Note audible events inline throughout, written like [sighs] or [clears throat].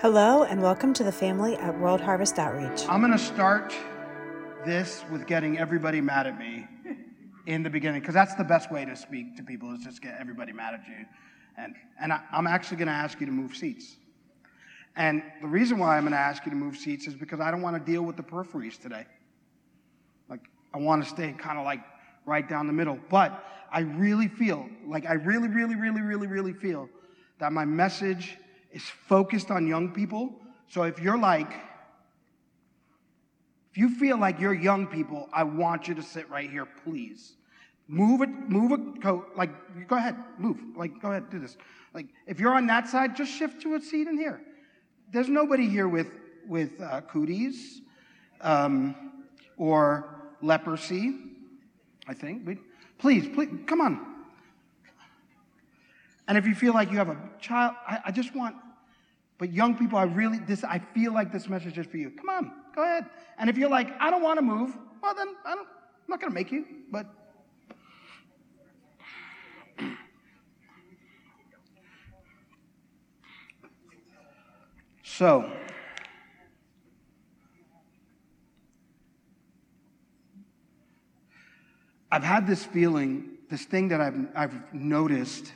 Hello, and welcome to the family at World Harvest Outreach. I'm going to start this with getting everybody mad at me in the beginning, because that's the best way to speak to people is just get everybody mad at you. And, and I, I'm actually going to ask you to move seats. And the reason why I'm going to ask you to move seats is because I don't want to deal with the peripheries today. Like, I want to stay kind of like right down the middle. But I really feel, like, I really, really, really, really, really feel that my message is focused on young people. So if you're like, if you feel like you're young people, I want you to sit right here, please. Move it, move a coat, like, go ahead, move. Like, go ahead, do this. Like, if you're on that side, just shift to a seat in here. There's nobody here with, with uh, cooties um, or leprosy, I think. Please, please, come on. And if you feel like you have a child, I, I just want, but young people, I really, this, I feel like this message is for you. Come on, go ahead. And if you're like, I don't want to move, well, then I don't, I'm not going to make you, but. So, I've had this feeling, this thing that I've, I've noticed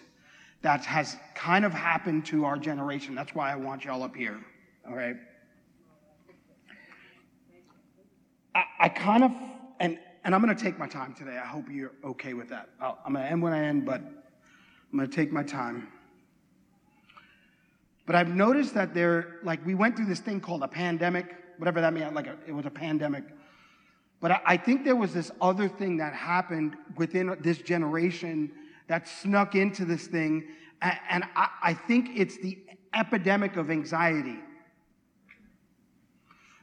that has kind of happened to our generation. That's why I want y'all up here, all right? I, I kind of, and, and I'm going to take my time today. I hope you're okay with that. i am going to end when I end, but I'm going to take my time. But I've noticed that there, like, we went through this thing called a pandemic, whatever that means, like, a, it was a pandemic. But I, I think there was this other thing that happened within this generation that snuck into this thing. And, I think it's the epidemic of anxiety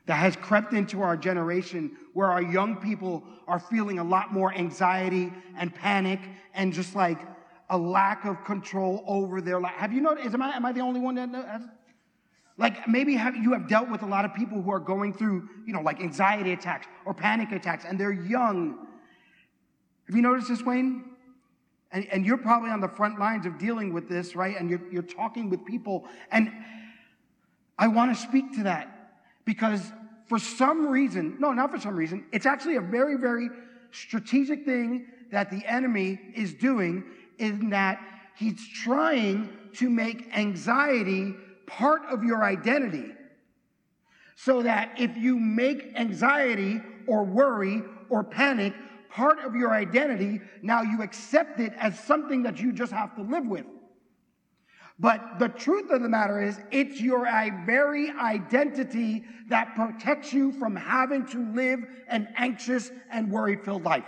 that has crept into our generation where our young people are feeling a lot more anxiety and panic and just like a lack of control over their life. Have you noticed? Am I, am I the only one that knows? Like maybe have, you have dealt with a lot of people who are going through, you know, like anxiety attacks or panic attacks, and they're young. Have you noticed this, Wayne? And, and you're probably on the front lines of dealing with this, right? And you're, you're talking with people. And I want to speak to that because for some reason, no, not for some reason, it's actually a very, very strategic thing that the enemy is doing in that he's trying to make anxiety part of your identity. So that if you make anxiety or worry or panic part of your identity, now you accept it as something that you just have to live with. But the truth of the matter is, it's your uh, very identity that protects you from having to live an anxious and worry filled life.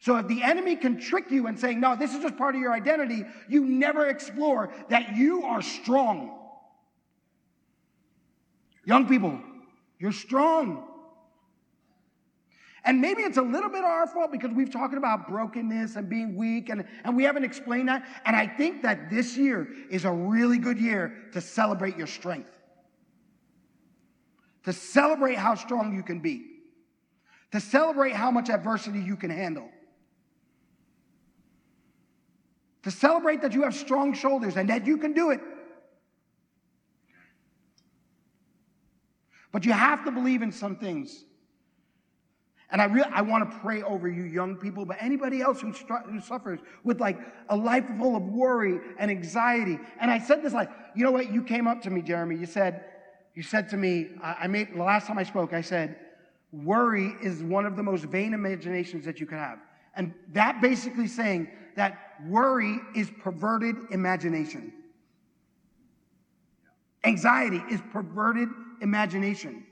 So if the enemy can trick you and saying, no, this is just part of your identity, you never explore that you are strong. Young people, you're strong. And maybe it's a little bit our fault because we've talked about brokenness and being weak and, and we haven't explained that. And I think that this year is a really good year to celebrate your strength, to celebrate how strong you can be, to celebrate how much adversity you can handle. to celebrate that you have strong shoulders and that you can do it. But you have to believe in some things. And I really, I want to pray over you young people, but anybody else who, who suffers with like a life full of worry and anxiety. And I said this like, you know what? You came up to me, Jeremy. You said, you said to me, I, I made, the last time I spoke, I said, worry is one of the most vain imaginations that you could have. And that basically saying that worry is perverted imagination. Anxiety is perverted imagination.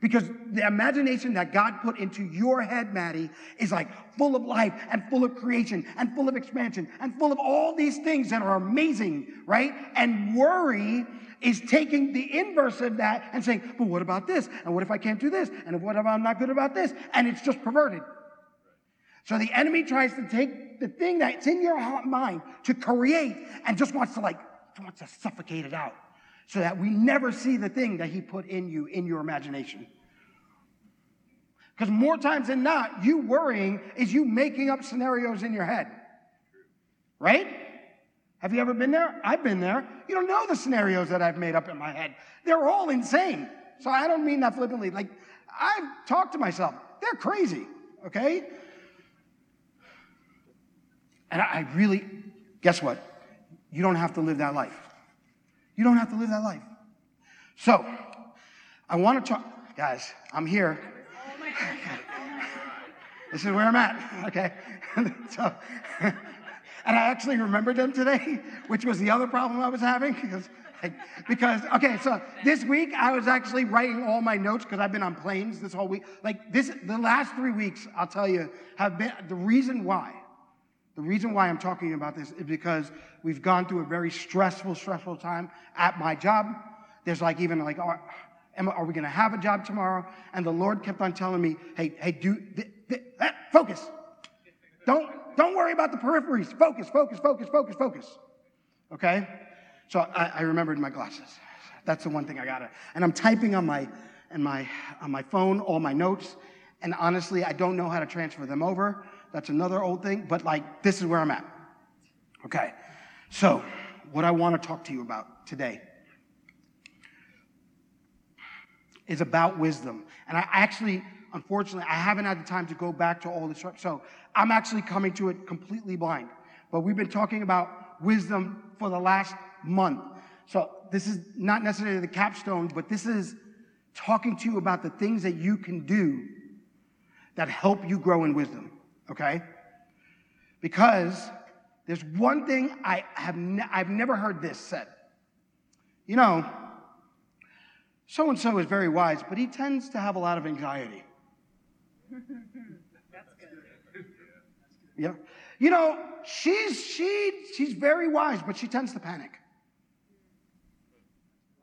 Because the imagination that God put into your head, Maddie, is like full of life and full of creation and full of expansion and full of all these things that are amazing, right? And worry is taking the inverse of that and saying, but what about this? And what if I can't do this? And what if I'm not good about this? And it's just perverted. So the enemy tries to take the thing that's in your mind to create and just wants to like, wants to suffocate it out so that we never see the thing that he put in you, in your imagination. Because more times than not, you worrying is you making up scenarios in your head. Right? Have you ever been there? I've been there. You don't know the scenarios that I've made up in my head. They're all insane. So I don't mean that flippantly. Like, I've talked to myself. They're crazy, okay? And I really, guess what? You don't have to live that life. You don't have to live that life. So, I want to talk, guys, I'm here. This is where I'm at, okay? [laughs] so, and I actually remembered them today, which was the other problem I was having. Because, because, okay, so this week I was actually writing all my notes because I've been on planes this whole week. Like this, the last three weeks, I'll tell you, have been the reason why. The reason why I'm talking about this is because we've gone through a very stressful, stressful time at my job. There's like even like, are, are we going to have a job tomorrow? And the Lord kept on telling me, hey, hey, do th- th- th- focus. Don't don't worry about the peripheries. Focus, focus, focus, focus, focus. Okay? So I, I remembered my glasses. That's the one thing I got. it. And I'm typing on my, and my, on my phone all my notes. And honestly, I don't know how to transfer them over. That's another old thing. But like, this is where I'm at. Okay. So what I want to talk to you about today is about wisdom. And I actually, unfortunately, I haven't had the time to go back to all this. So I'm actually coming to it completely blind. But we've been talking about wisdom for the last month. So this is not necessarily the capstone, but this is talking to you about the things that you can do that help you grow in wisdom, okay? Because there's one thing I have ne- I've never heard this said. You know, so and so is very wise, but he tends to have a lot of anxiety. [laughs] That's good. Yeah. You know, she's she she's very wise, but she tends to panic.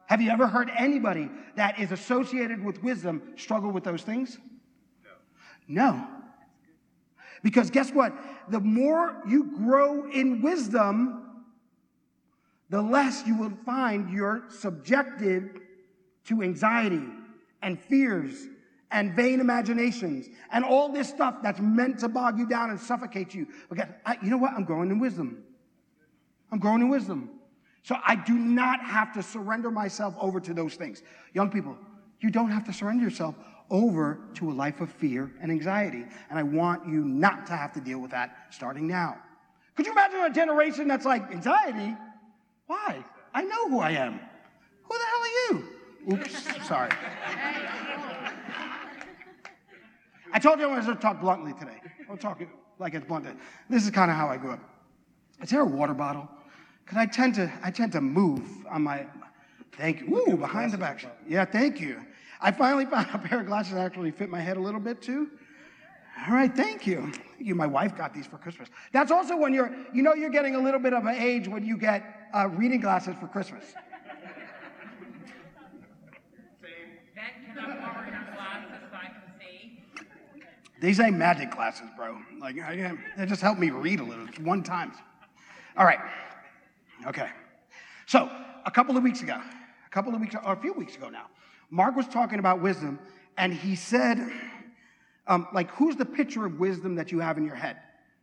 Have you ever heard anybody that is associated with wisdom struggle with those things? No. No. Because guess what? The more you grow in wisdom, the less you will find you're subjected to anxiety and fears and vain imaginations and all this stuff that's meant to bog you down and suffocate you. Because I, you know what? I'm growing in wisdom. I'm growing in wisdom. So I do not have to surrender myself over to those things. Young people, you don't have to surrender yourself over to a life of fear and anxiety. And I want you not to have to deal with that starting now. Could you imagine a generation that's like, anxiety? Why? I know who I am. Who the hell are you? Oops, sorry. [laughs] I told you I was going to talk bluntly today. I'll talk like it's blunt. This is kind of how I grew up. Is there a water bottle? Because I tend to, I tend to move on my. Thank you. Ooh, behind the back. Yeah, thank you. I finally found a pair of glasses that actually fit my head a little bit too. All right, thank you. Thank you. My wife got these for Christmas. That's also when you're, you know, you're getting a little bit of an age when you get uh, reading glasses for Christmas. These ain't magic glasses, bro. Like, I, they just help me read a little. It's one time. All right. Okay. So, a couple of weeks ago, a couple of weeks, or a few weeks ago now, Mark was talking about wisdom, and he said, um, like, who's the picture of wisdom that you have in your head?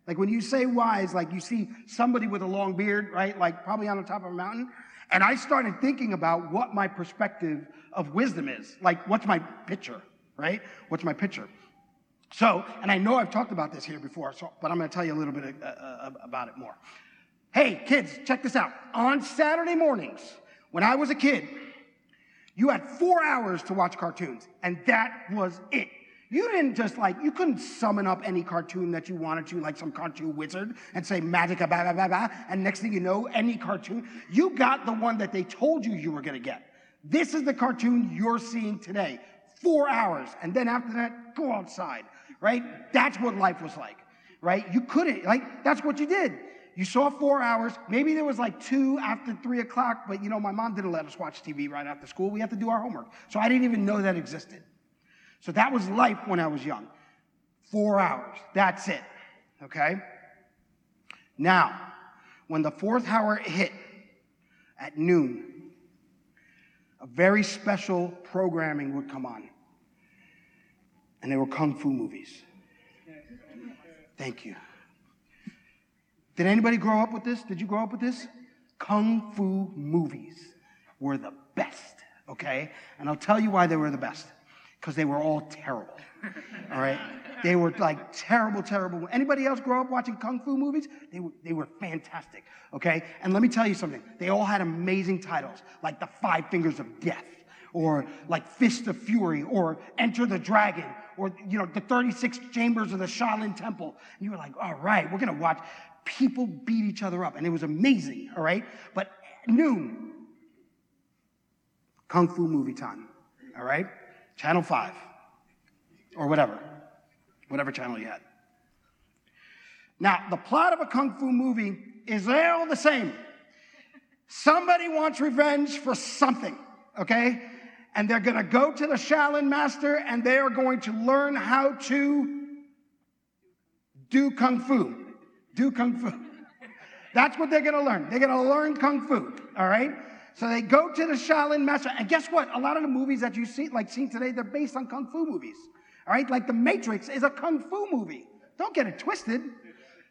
Like, when you say wise, like, you see somebody with a long beard, right? Like, probably on the top of a mountain. And I started thinking about what my perspective of wisdom is. Like, what's my picture, right? What's my picture? So, and I know I've talked about this here before, so, but I'm going to tell you a little bit uh, uh, about it more. Hey, kids, check this out. On Saturday mornings, when I was a kid, you had four hours to watch cartoons, and that was it. You didn't just like, you couldn't summon up any cartoon that you wanted to, like some cartoon wizard, and say magic, blah, blah, blah, blah, and next thing you know, any cartoon. You got the one that they told you you were gonna get. This is the cartoon you're seeing today. Four hours, and then after that, go outside right? That's what life was like, right? You couldn't, like, that's what you did. You saw four hours. Maybe there was like two after three o'clock, but you know, my mom didn't let us watch TV right after school. We had to do our homework. So I didn't even know that existed. So that was life when I was young. Four hours. That's it. Okay? Now, when the fourth hour hit at noon, a very special programming would come on and they were kung fu movies. Thank you. Did anybody grow up with this? Did you grow up with this? Kung Fu movies were the best, okay? And I'll tell you why they were the best. Because they were all terrible, all right? They were like terrible, terrible. Anybody else grow up watching Kung Fu movies? They were, they were fantastic, okay? And let me tell you something. They all had amazing titles, like The Five Fingers of Death, or like Fist of Fury, or Enter the Dragon, or, you know, the 36 Chambers of the Shaolin Temple. And you were like, all right, we're gonna watch people beat each other up. And it was amazing, all right? But noon, Kung Fu movie time, all right? Channel 5, or whatever, whatever channel you had. Now, the plot of a Kung Fu movie is all the same. Somebody wants revenge for something, okay? And they're gonna go to the Shaolin master and they are going to learn how to do Kung Fu. Do Kung Fu. That's what they're gonna learn. They're gonna learn Kung Fu, all right? So they go to the Shaolin master, and guess what? A lot of the movies that you see, like seen today, they're based on Kung Fu movies, all right? Like The Matrix is a Kung Fu movie. Don't get it twisted.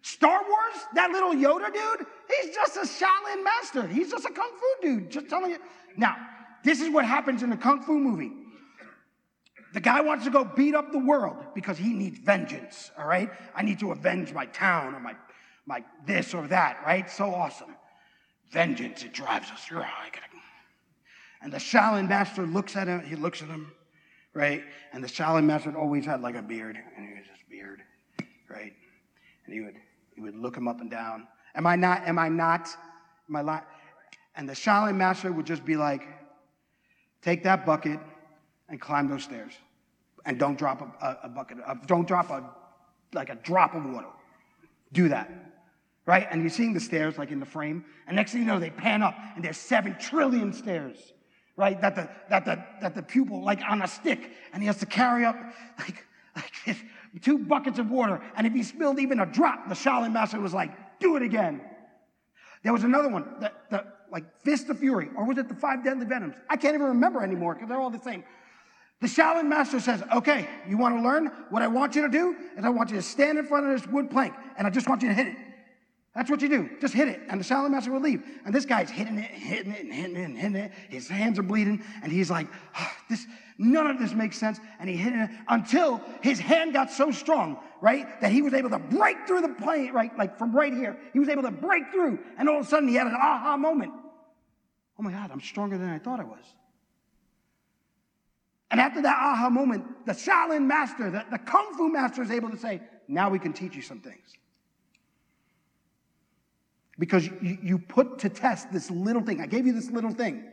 Star Wars, that little Yoda dude, he's just a Shaolin master. He's just a Kung Fu dude, just telling you. Now, this is what happens in the Kung Fu movie. The guy wants to go beat up the world because he needs vengeance, all right? I need to avenge my town or my, my this or that, right? So awesome. Vengeance, it drives us. And the Shaolin master looks at him, he looks at him, right? And the Shaolin master always had like a beard, and he was this beard, right? And he would he would look him up and down. Am I not, am I not, am I not? And the Shaolin master would just be like, take that bucket and climb those stairs. And don't drop a, a, a bucket, uh, don't drop a, like a drop of water. Do that. Right? And you're seeing the stairs like in the frame. And next thing you know, they pan up and there's seven trillion stairs. Right? That the, that the, that the pupil, like on a stick, and he has to carry up [laughs] like, like this, two buckets of water. And if he spilled even a drop, the Shaolin master was like, do it again. There was another one, the, the, like Fist of Fury, or was it the Five Deadly Venoms? I can't even remember anymore because they're all the same. The Shaolin master says, okay, you want to learn? What I want you to do is I want you to stand in front of this wood plank and I just want you to hit it. That's what you do. Just hit it. And the Shaolin master will leave. And this guy's hitting it, hitting it, and hitting it, and hitting it. His hands are bleeding. And he's like, oh, this, none of this makes sense. And he hit it until his hand got so strong, right, that he was able to break through the plane, right, like from right here. He was able to break through. And all of a sudden he had an aha moment. Oh my God, I'm stronger than I thought I was. And after that aha moment, the Shaolin master, the, the Kung Fu master is able to say, now we can teach you some things. Because you, you put to test this little thing. I gave you this little thing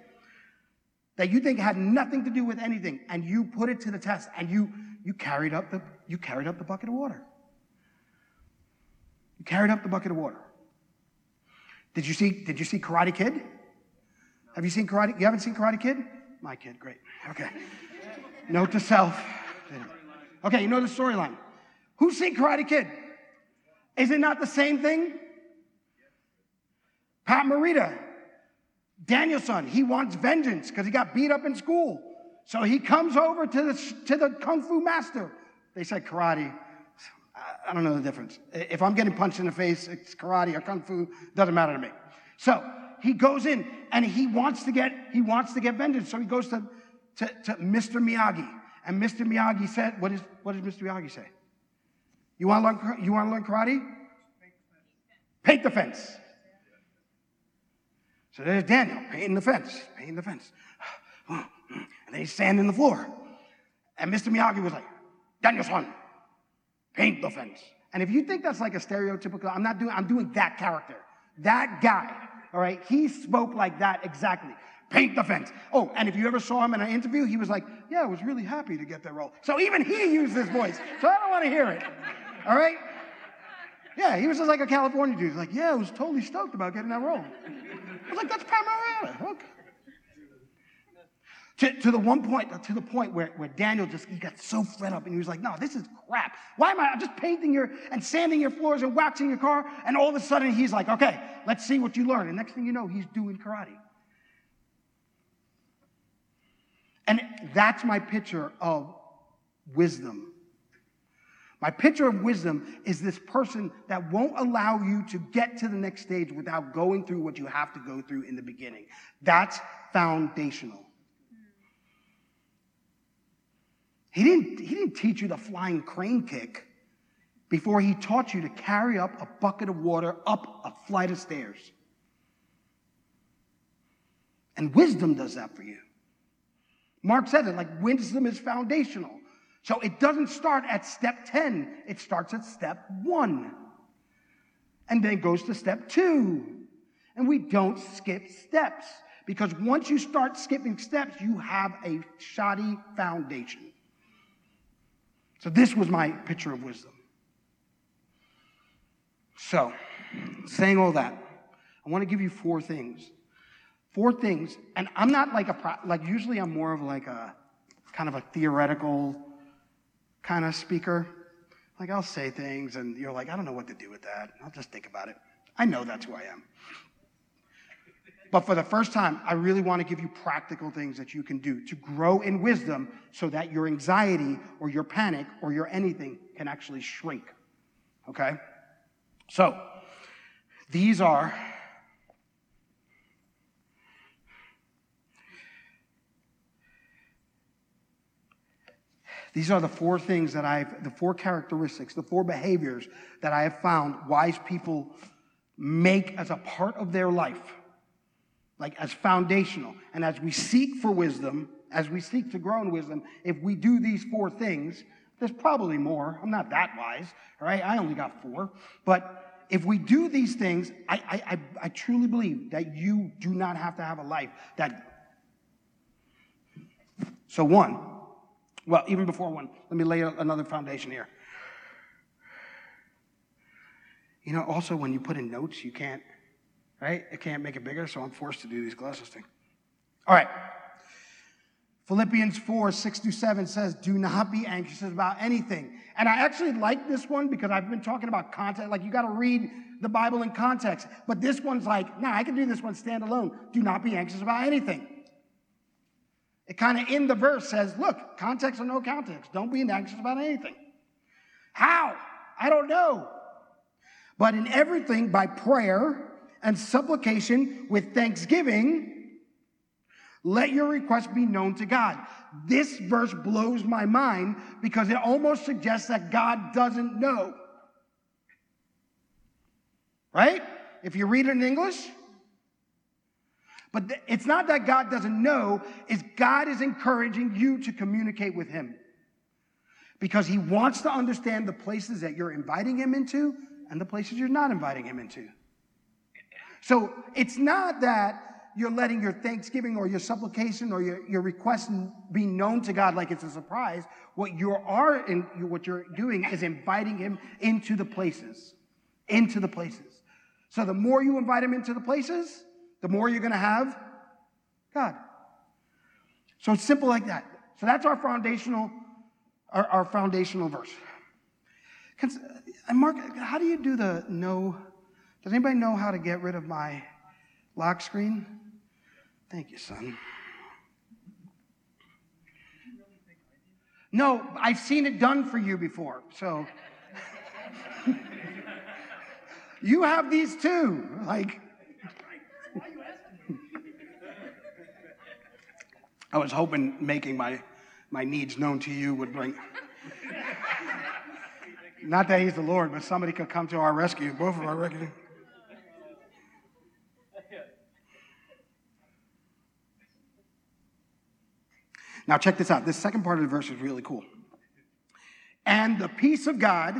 that you think had nothing to do with anything, and you put it to the test, and you you carried up the you carried up the bucket of water. You carried up the bucket of water. Did you see Did you see Karate Kid? Have you seen Karate? You haven't seen Karate Kid? My kid, great. Okay. Note to self. Okay, you know the storyline. Who's seen Karate Kid? Is it not the same thing? Pat Morita, Daniel-san, he wants vengeance because he got beat up in school. So he comes over to the, to the Kung Fu master. They said karate. I don't know the difference. If I'm getting punched in the face, it's karate or Kung Fu, doesn't matter to me. So he goes in and he wants to get, he wants to get vengeance. So he goes to, to, to Mr. Miyagi. And Mr. Miyagi said, what, is, what does Mr. Miyagi say? You want to learn, you want to learn karate? Paint the fence. So there's Daniel painting the fence, painting the fence. [sighs] Mm, mm. And then he's sanding the floor. And Mr. Miyagi was like, Daniel-san, paint the fence. And if you think that's like a stereotypical, I'm not doing, I'm doing that character. That guy, all right, he spoke like that exactly. Paint the fence. Oh, and if you ever saw him in an interview, he was like, Yeah, I was really happy to get that role. So even he used his voice. So I don't want to hear it. All right? Yeah, he was just like a California dude. He's like, Yeah, I was totally stoked about getting that role. I was like, That's Pat. Okay. To, to, the one point, uh, to the point where, where Daniel just he got so fed up and he was like, no, this is crap. Why am I I'm just painting your and sanding your floors and waxing your car? And all of a sudden he's like, okay, let's see what you learn. And next thing you know, he's doing karate. And that's my picture of wisdom. My picture of wisdom is this person that won't allow you to get to the next stage without going through what you have to go through in the beginning. That's foundational. He didn't, he didn't teach you the flying crane kick before he taught you to carry up a bucket of water up a flight of stairs. And wisdom does that for you. Mark said it like wisdom is foundational. So it doesn't start at step 10, it starts at step one. And then goes to step two. And we don't skip steps because once you start skipping steps, you have a shoddy foundation. So this was my picture of wisdom. So, saying all that, I want to give you four things. Four things, and I'm not like a like usually I'm more of like a kind of a theoretical kind of speaker. Like I'll say things and you're like, I don't know what to do with that. I'll just think about it. I know that's who I am. But for the first time, I really want to give you practical things that you can do to grow in wisdom so that your anxiety or your panic or your anything can actually shrink. Okay? So, these are These are the four things that I've, the four characteristics, the four behaviors that I have found wise people make as a part of their life, like as foundational. And as we seek for wisdom, as we seek to grow in wisdom, if we do these four things, there's probably more. I'm not that wise, all right? I only got four. But if we do these things, I, I, I, I truly believe that you do not have to have a life that. So, one, well, even before one, let me lay another foundation here. You know, also when you put in notes, you can't, right? It can't make it bigger, so I'm forced to do these glasses thing. All right. Philippians 4, 6 through 7 says, Do not be anxious about anything. And I actually like this one because I've been talking about context. Like, you got to read the Bible in context. But this one's like, nah, I can do this one stand alone. Do not be anxious about anything. It kind of in the verse says, look, context or no context, don't be anxious about anything. How? I don't know. But in everything, by prayer and supplication with thanksgiving, let your request be known to God. This verse blows my mind because it almost suggests that God doesn't know. Right? If you read it in English, but it's not that God doesn't know, it's God is encouraging you to communicate with him. Because he wants to understand the places that you're inviting him into and the places you're not inviting him into. So it's not that you're letting your thanksgiving or your supplication or your, your request be known to God like it's a surprise. What you are in, what you're doing is inviting him into the places, into the places. So the more you invite him into the places, the more you're going to have God. So it's simple like that. So that's our foundational, our, our foundational verse. And uh, Mark, how do you do the no? Does anybody know how to get rid of my lock screen? Thank you, son. No, I've seen it done for you before. So [laughs] you have these too. Like, I was hoping making my, my needs known to you would bring. Not that he's the Lord, but somebody could come to our rescue, both of our rescue. Now, check this out. This second part of the verse is really cool. And the peace of God,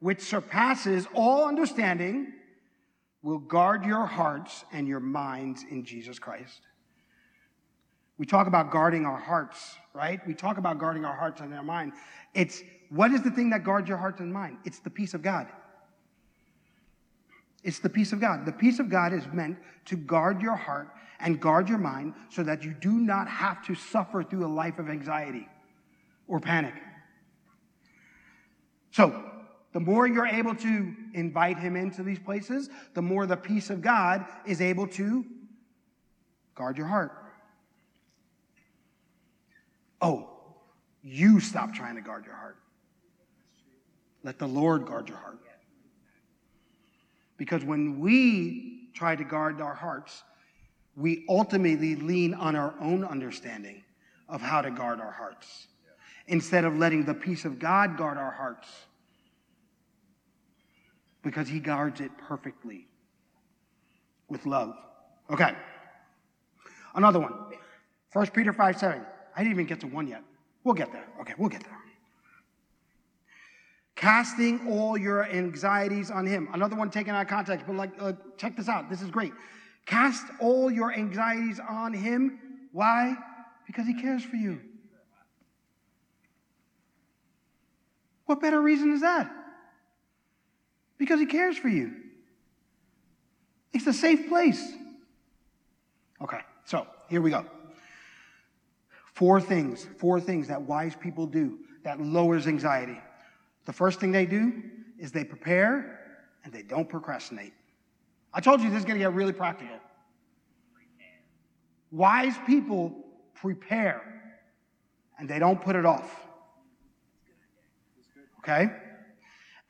which surpasses all understanding, will guard your hearts and your minds in Jesus Christ. We talk about guarding our hearts, right? We talk about guarding our hearts and our mind. It's what is the thing that guards your heart and mind? It's the peace of God. It's the peace of God. The peace of God is meant to guard your heart and guard your mind so that you do not have to suffer through a life of anxiety or panic. So, the more you're able to invite him into these places, the more the peace of God is able to guard your heart. Oh, you stop trying to guard your heart. Let the Lord guard your heart. Because when we try to guard our hearts, we ultimately lean on our own understanding of how to guard our hearts instead of letting the peace of God guard our hearts because he guards it perfectly with love. Okay. Another one. 1 Peter 5 7. I didn't even get to one yet. We'll get there. Okay, we'll get there. Casting all your anxieties on him. Another one taken out of context, but like, uh, check this out. This is great. Cast all your anxieties on him. Why? Because he cares for you. What better reason is that? Because he cares for you. It's a safe place. Okay, so here we go. Four things, four things that wise people do that lowers anxiety. The first thing they do is they prepare and they don't procrastinate. I told you this is going to get really practical. Wise people prepare and they don't put it off. Okay?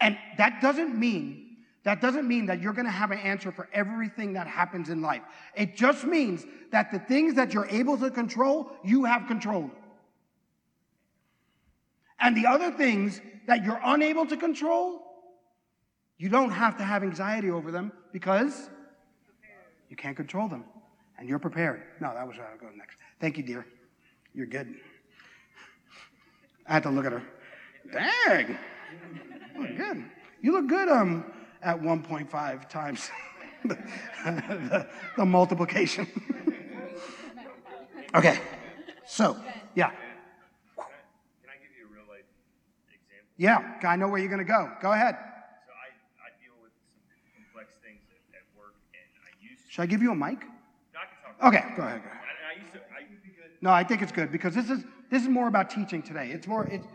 And that doesn't mean that doesn't mean that you're going to have an answer for everything that happens in life. It just means that the things that you're able to control, you have controlled. And the other things that you're unable to control, you don't have to have anxiety over them because you can't control them and you're prepared. No, that was where I go next. Thank you, dear. You're good. I had to look at her. Dang. Look good. You look good um, at 1.5 times the, [laughs] the, the multiplication. [laughs] okay. So, yeah. Can I give you a real life example? Yeah, I know where you're going to go. Go ahead. So I, I deal with some complex things at, at work, and I used to. Should I give you a mic? No, I can talk. Okay, go ahead. Go ahead. I, I used to. I, No, I think it's good because this is this is more about teaching today. It's more it's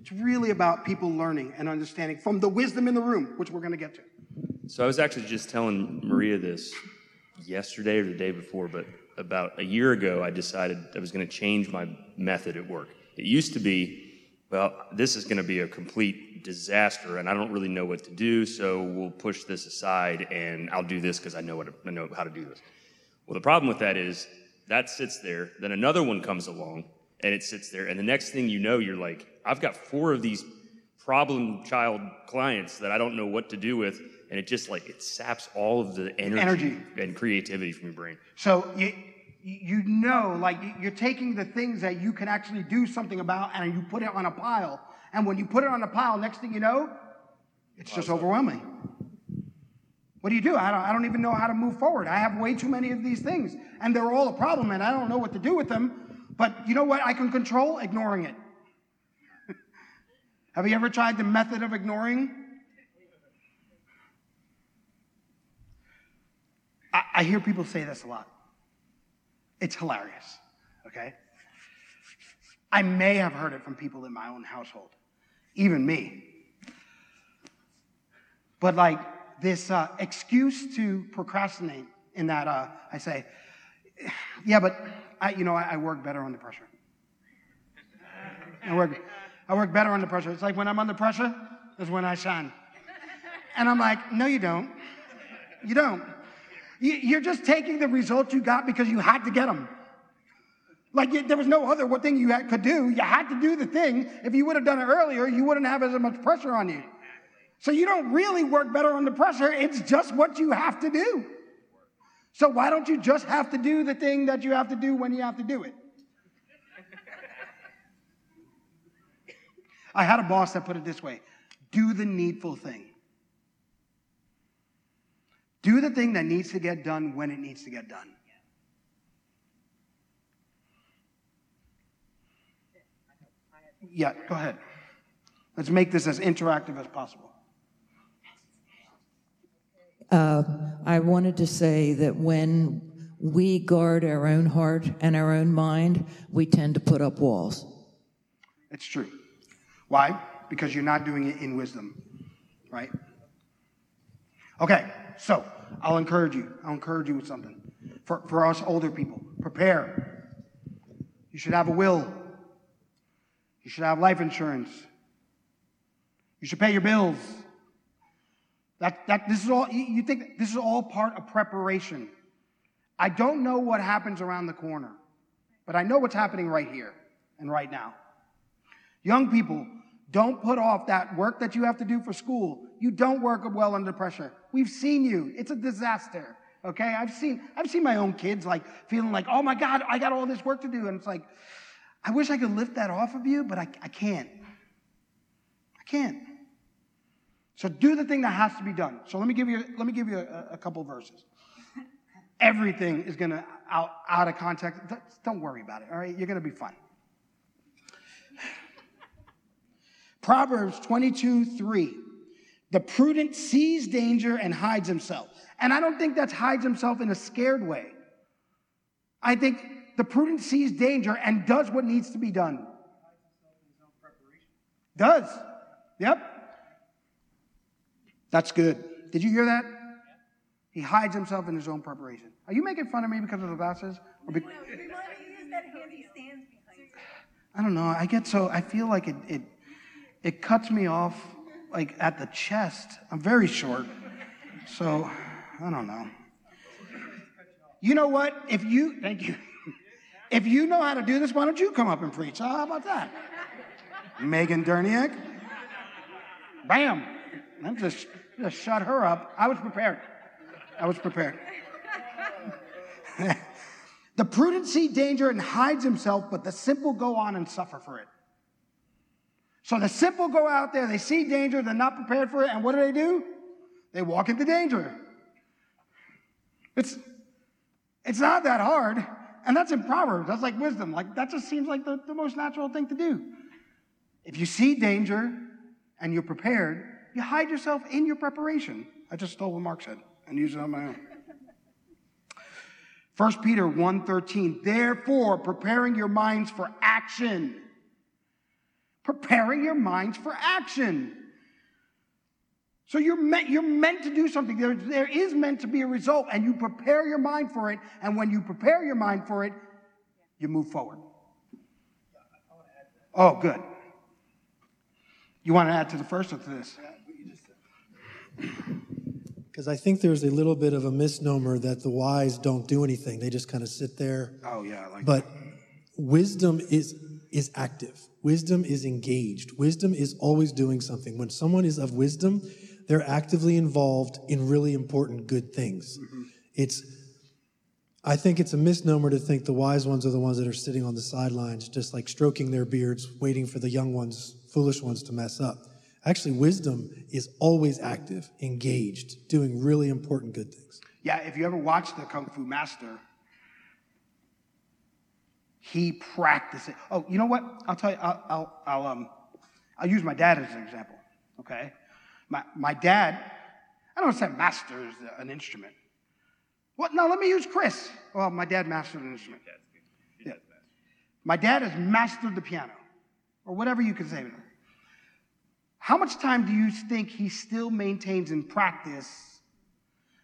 it's really about people learning and understanding from the wisdom in the room, which we're going to get to. So I was actually just telling Maria this yesterday or the day before, but about a year ago, I decided I was going to change my method at work. It used to be, well, this is going to be a complete disaster, and I don't really know what to do, so we'll push this aside, and I'll do this because I know what I know how to do this. Well, the problem with that is that sits there, then another one comes along, and it sits there, and the next thing you know, you're like, I've got four of these problem child clients that I don't know what to do with, and it just like it saps all of the energy, Energy. and creativity from your brain. So you you know, like you're taking the things that you can actually do something about, and you put it on a pile. And when you put it on a pile, next thing you know, it's just overwhelming. What do you do? I don't, I don't even know how to move forward. I have way too many of these things, and they're all a problem, and I don't know what to do with them. But you know what I can control? Ignoring it. [laughs] have you ever tried the method of ignoring? I, I hear people say this a lot. It's hilarious, okay? I may have heard it from people in my own household, even me. But like this uh, excuse to procrastinate, in that uh, I say, yeah, but I, you know, I, I work better under pressure. I work, I work better under pressure. It's like when I'm under pressure, is when I shine. And I'm like, no, you don't. You don't. You- You're just taking the results you got because you had to get them. Like there was no other thing you could do. You had to do the thing. If you would have done it earlier, you wouldn't have as much pressure on you. So you don't really work better under pressure. It's just what you have to do. So why don't you just have to do the thing that you have to do when you have to do it? [laughs] I had a boss that put it this way do the needful thing. Do the thing that needs to get done when it needs to get done. Yeah, go ahead. Let's make this as interactive as possible. Uh, I wanted to say that when we guard our own heart and our own mind, we tend to put up walls. It's true. Why? Because you're not doing it in wisdom, right? Okay, so I'll encourage you. I'll encourage you with something. For, for us older people, prepare. You should have a will. You should have life insurance. You should pay your bills. That, that, this is all, you think this is all part of preparation. I don't know what happens around the corner, but I know what's happening right here and right now. Young people, don't put off that work that you have to do for school. You don't work well under pressure. We've seen you. It's a disaster. Okay? I've seen I've seen my own kids like feeling like, "Oh my god, I got all this work to do." And it's like, I wish I could lift that off of you, but I, I can't. I can't. So do the thing that has to be done. So let me give you let me give you a, a couple verses. Everything is gonna out out of context. Don't- worry about it. All right, you're gonna be fine. Proverbs 22, 3. The prudent sees danger and hides himself. And I don't think that's hides himself in a scared way. I think the prudent sees danger and does what needs to be done. Does. Yep. That's good. Did you hear that? He hides himself in his own preparation. Are you making fun of me because of the glasses? Be-. I don't know. I get so I feel like it it it cuts me off like at the chest. I'm very short. So I don't know. You know what? If you thank you. If you know how to do this, why don't you come up and preach? How about that? Megan Derniak. Bam. I'm just just shut her up. I was prepared. I was prepared. [laughs] the prudent see danger and hides himself, but the simple go on and suffer for it. So the simple go out there, they see danger, they're not prepared for it, and what do they do? They walk into danger. It's it's not that hard. And that's in Proverbs. That's like wisdom. Like that just seems like the, the most natural thing to do. If you see danger and you're prepared, you hide yourself in your preparation. I just stole what Mark said and used it on my own. 1 Peter 1:13 Therefore preparing your minds for action preparing your minds for action so you're meant you're meant to do something there, there is meant to be a result and you prepare your mind for it and when you prepare your mind for it you move forward oh good you want to add to the first or to this Because I think there's a little bit of a misnomer that the wise don't do anything. They just kind of sit there. oh yeah I like But wisdom is is active. Wisdom is engaged. Wisdom is always doing something. When someone is of wisdom, they're actively involved in really important good things. Mm-hmm. It's I think it's a misnomer to think the wise ones are the ones that are sitting on the sidelines, just like stroking their beards, waiting for the young ones, foolish ones to mess up. Actually, wisdom is always active, engaged, doing really important good things. Yeah, if you ever watch the Kung Fu Master, he practiced it. Oh, you know what? I'll tell you. I'll, I'll, I'll um, I'll use my dad as an example. Okay, my my dad. I don't say masters an instrument. What? No, let me use Chris. Well, my dad mastered an instrument. Yeah. My dad has mastered the piano, or whatever you can say. How much time do you think he still maintains in practice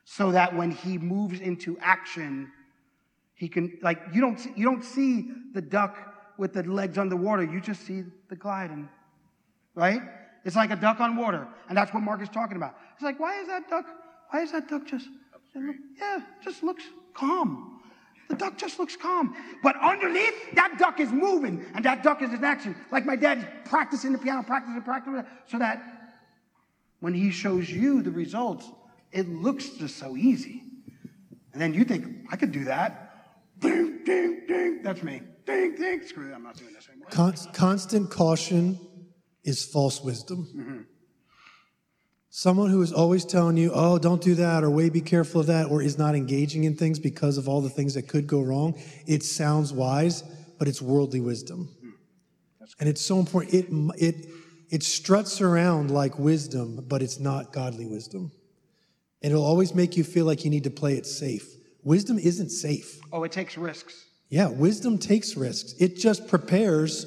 so that when he moves into action, he can like you don't see, you don't see the duck with the legs underwater. You just see the gliding, right? It's like a duck on water, and that's what Mark is talking about. It's like why is that duck? Why is that duck just? Yeah, just looks calm. The duck just looks calm. But underneath, that duck is moving, and that duck is in action. Like my dad practicing the piano, practicing, practicing, so that when he shows you the results, it looks just so easy. And then you think, I could do that. Ding, ding, ding. That's me. Ding, ding. Screw it, I'm not doing this anymore. Con- constant caution is false wisdom. Mm-hmm. Someone who is always telling you, oh, don't do that, or way be careful of that, or is not engaging in things because of all the things that could go wrong, it sounds wise, but it's worldly wisdom. Mm-hmm. And it's so important. It, it, it struts around like wisdom, but it's not godly wisdom. And it'll always make you feel like you need to play it safe. Wisdom isn't safe. Oh, it takes risks. Yeah, wisdom takes risks. It just prepares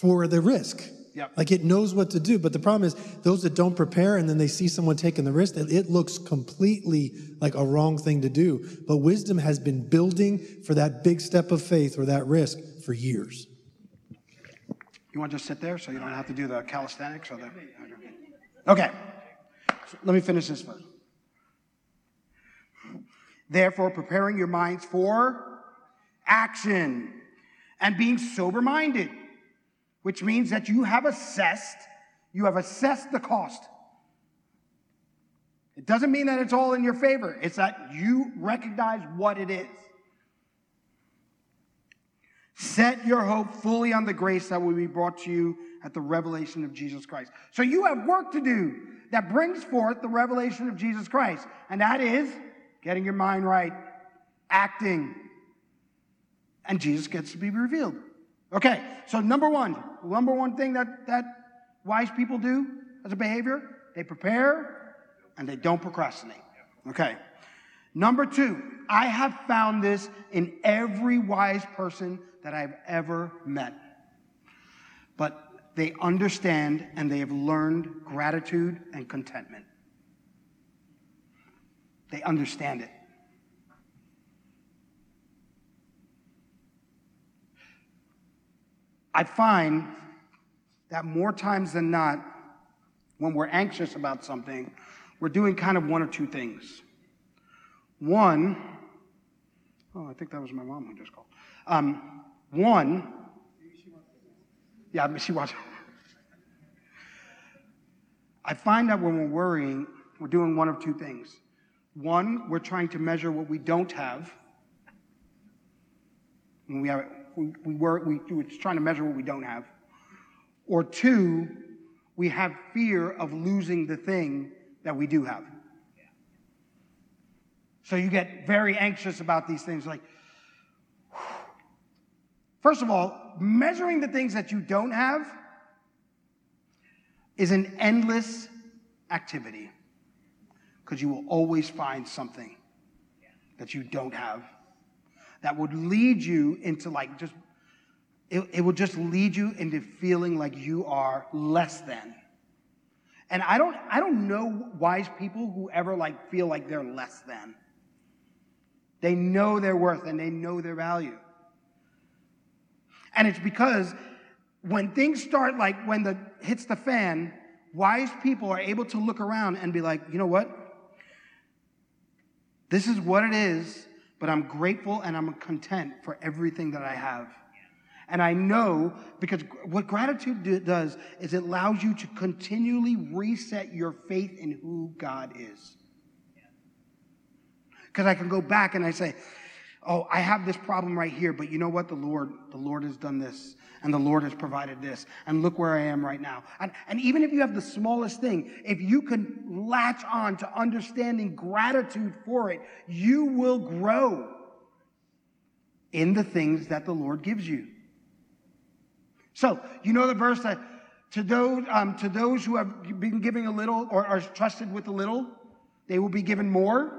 for the risk. Yep. Like it knows what to do. But the problem is those that don't prepare and then they see someone taking the risk, it, it looks completely like a wrong thing to do. But wisdom has been building for that big step of faith or that risk for years. You You want to just sit there so you don't have to do the calisthenics or the. Okay. So let me finish this first. Therefore, preparing your minds for action and being sober minded, which means that you have assessed, you have assessed the cost. It doesn't mean that it's all in your favor, it's that you recognize what it is. Set your hope fully on the grace that will be brought to you at the revelation of Jesus Christ. So you have work to do that brings forth the revelation of Jesus Christ, and that is getting your mind right, acting, and Jesus gets to be revealed. Okay, so number one, number one thing that, that wise people do as a behavior, they prepare and they don't procrastinate. Okay. Number two, I have found this in every wise person that I've ever met. But they understand and they have learned gratitude and contentment. They understand it. I find that more times than not, when we're anxious about something, we're doing kind of one or two things. One, oh, I think that was my mom who just called. Um, one, yeah, she was. I find that when we're worrying, we're doing one of two things. One, we're trying to measure what we don't have. When we have, we, we were, we, we're trying to measure what we don't have. Or two, we have fear of losing the thing that we do have. So you get very anxious about these things like, [sighs] first of all, measuring the things that you don't have is an endless activity because you will always find something that you don't have that would lead you into like just it, it will just lead you into feeling like you are less than. And i don't i don't know wise people who ever like feel like they're less than. They know their worth and they know their value. And it's because when things start like when the hits the fan wise people are able to look around and be like you know what this is what it is but i'm grateful and i'm content for everything that i have. And i know because what gratitude do- does is it allows you to continually reset your faith in who god is. Because i can go back and i say oh i have this problem right here but you know what? The lord the lord has done this and the lord has provided this. And look where i am right now. And, and even if you have the smallest thing if you can latch on to understanding gratitude for it you will grow in the things that the lord gives you. So you know the verse that to those um, to those who have been giving a little or are trusted with a little they will be given more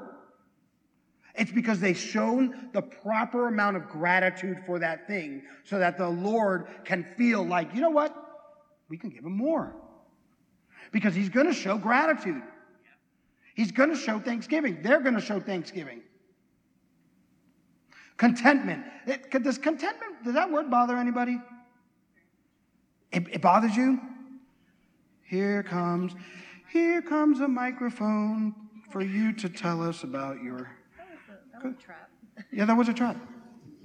it's because they've shown the proper amount of gratitude for that thing so that the Lord can feel like, you know what? We can give him more. Because he's going to show gratitude. He's going to show thanksgiving. They're going to show thanksgiving. Contentment. It, does contentment, does that word bother anybody? It, it bothers you? Here comes, here comes a microphone for you to tell us about your yeah, that was a trap.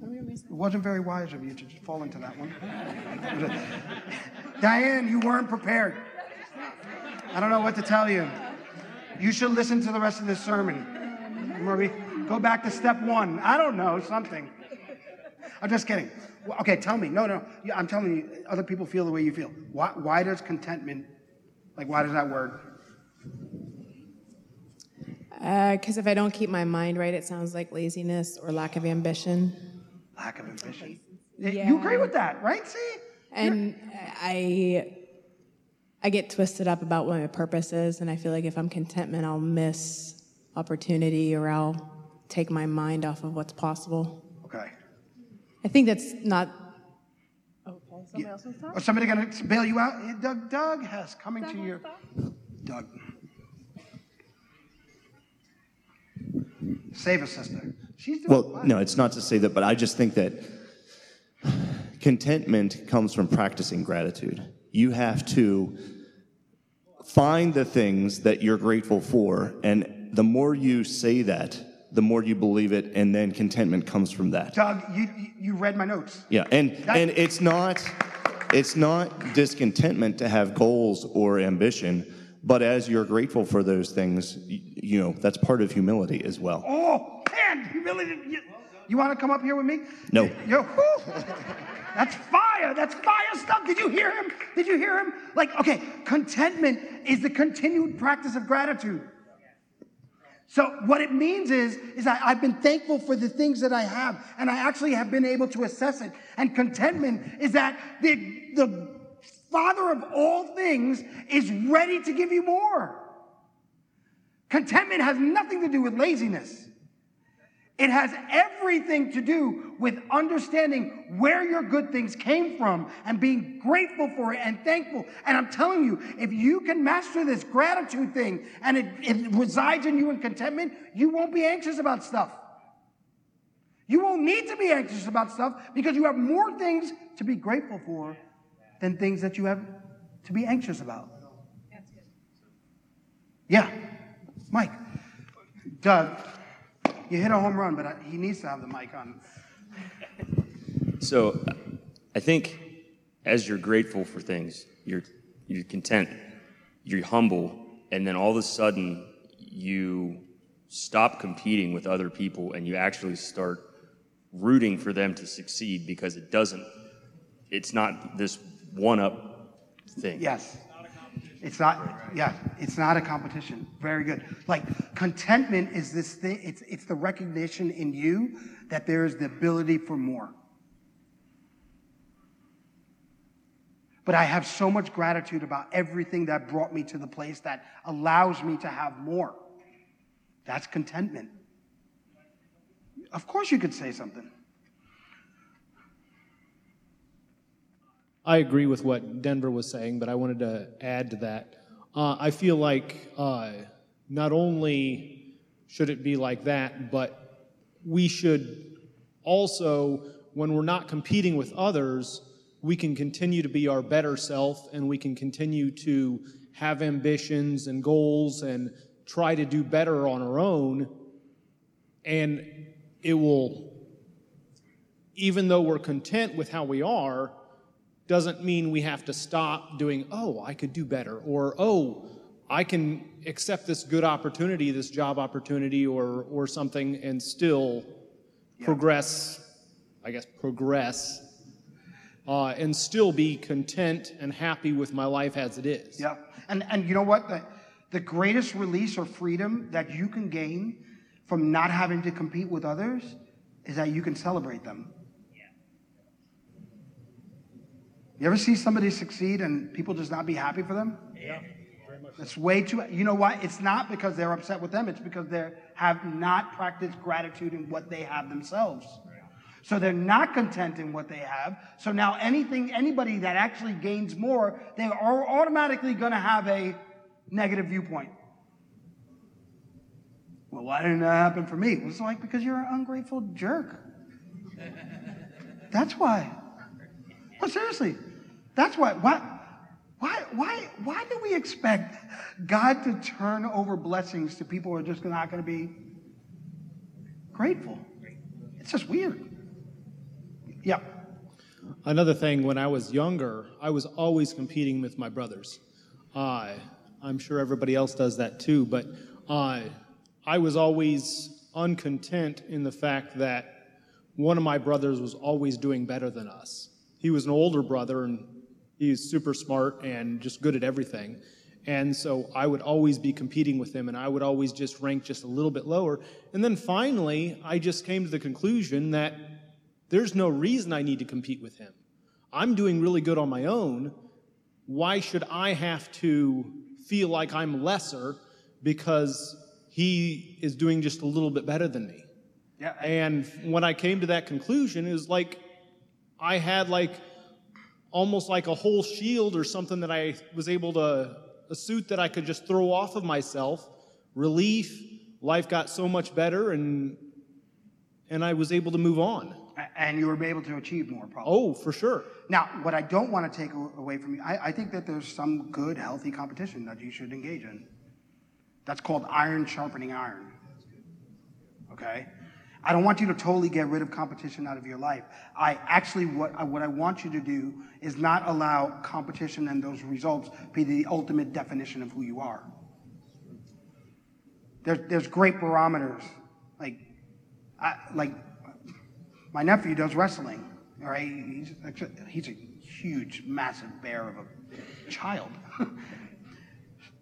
It wasn't very wise of you to just fall into that one. [laughs] Diane, you weren't prepared. I don't know what to tell you. You should listen to the rest of this sermon. Maybe go back to step one. I don't know, something. I'm just kidding. Okay, tell me. No, no. I'm telling you, other people feel the way you feel. Why, why does contentment, like, why does that word? Because Uh, if I don't keep my mind right, it sounds like laziness or lack of ambition. Lack of ambition. You agree with that, right? See? And I, I get twisted up about what my purpose is, and I feel like if I'm contentment, I'll miss opportunity or I'll take my mind off of what's possible. Okay. I think that's not. Okay. Somebody else's time. Or somebody gonna bail you out? Doug, Doug has coming to you. Doug. Save a sister. She's doing Well, fine. no, it's not to say that, but I just think that Contentment comes from practicing gratitude. You have to find the things that you're grateful for, and the more you say that, the more you believe it, and then contentment comes from that. Doug, you, you- you read my notes. Yeah, and and it's not it's not discontentment to have goals or ambition, but as you're grateful for those things, y- you know that's part of humility as well. Oh, man, you didn't. You, you want to come up here with me? No. Yo. That's fire. That's fire stuff. Did you hear him? Did you hear him? Like, okay, contentment is the continued practice of gratitude. So what it means is, is that I've been thankful for the things that I have, and I actually have been able to assess it. And contentment is that the, the Father of all things is ready to give you more. Contentment has nothing to do with laziness. It has everything to do with understanding where your good things came from and being grateful for it and thankful. And I'm telling you, if you can master this gratitude thing and it, it resides in you in contentment, you won't be anxious about stuff. You won't need to be anxious about stuff because you have more things to be grateful for than things that you have to be anxious about. Yeah, Mike. Doug, you hit a home run, but I, he needs to have the mic on. So I think as you're grateful for things, you're, you're content, you're humble, and then all of a sudden you stop competing with other people and you actually start rooting for them to succeed because it doesn't, it's not this one up thing. Yes. It's not, yeah, it's not a competition. Very good. Like contentment is this thing, it's, it's the recognition in you that there is the ability for more. But I have so much gratitude about everything that brought me to the place that allows me to have more. That's contentment. Of course, you could say something. I agree with what Denver was saying, but I wanted to add to that. Uh, I feel like uh, not only should it be like that, but we should also, when we're not competing with others, we can continue to be our better self and we can continue to have ambitions and goals and try to do better on our own. And it will, even though we're content with how we are, doesn't mean we have to stop doing, oh, I could do better, or oh, I can accept this good opportunity, this job opportunity, or, or something, and still progress, I guess, progress, uh, and still be content and happy with my life as it is. Yeah. And, and you know what? The, the greatest release or freedom that you can gain from not having to compete with others is that you can celebrate them. You ever see somebody succeed and people just not be happy for them? Yeah. It's way too, you know why? It's not because they're upset with them, it's because they have not practiced gratitude in what they have themselves. So they're not content in what they have. So now anything, anybody that actually gains more, they are automatically going to have a negative viewpoint. Well, why didn't that happen for me? It's like because you're an ungrateful jerk. [laughs] That's why. Well, seriously, that's why. Why? Why? Why? Why do we expect God to turn over blessings to people who are just not going to be grateful? It's just weird. Yeah. Another thing, when I was younger, I was always competing with my brothers. Uh, I'm sure everybody else does that too, but uh, I was always uncontent in the fact that one of my brothers was always doing better than us. He was an older brother and he's super smart and just good at everything. And so I would always be competing with him and I would always just rank just a little bit lower. And then finally, I just came to the conclusion that there's no reason I need to compete with him. I'm doing really good on my own. Why should I have to feel like I'm lesser because he is doing just a little bit better than me? Yeah. And when I came to that conclusion, it was like I had like almost like a whole shield or something that I was able to, a suit that I could just throw off of myself, relief, life got so much better, and and I was able to move on. and you were able to achieve more, probably. Oh, for sure. Now, what I don't want to take away from you, I, I think that there's some good, healthy competition that you should engage in. That's called iron sharpening iron. Okay? I don't want you to totally get rid of competition out of your life. I actually, what I, what I want you to do is not allow competition and those results be the ultimate definition of who you are. There's, there's great barometers. Like, I, like my nephew does wrestling. All right, he's, he's a huge, massive bear of a child. [laughs]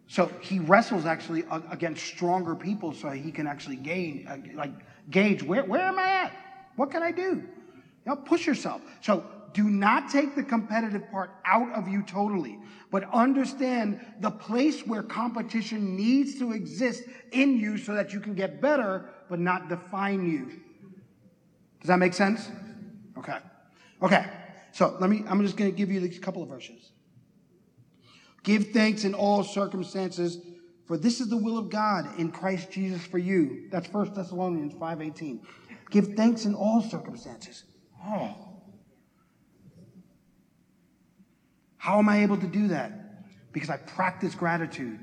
so he wrestles actually against stronger people, so he can actually gain, like, gauge where where am I at? What can I do? You know, push yourself. So do not take the competitive part out of you totally, but understand the place where competition needs to exist in you so that you can get better, but not define you. Does that make sense? Okay. Okay. So let me, I'm just going to give you a couple of verses. Give thanks in all circumstances, for this is the will of God in Christ Jesus for you. That's 1 Thessalonians 5.18. Give thanks in all circumstances. Oh. How am I able to do that? Because I practice gratitude.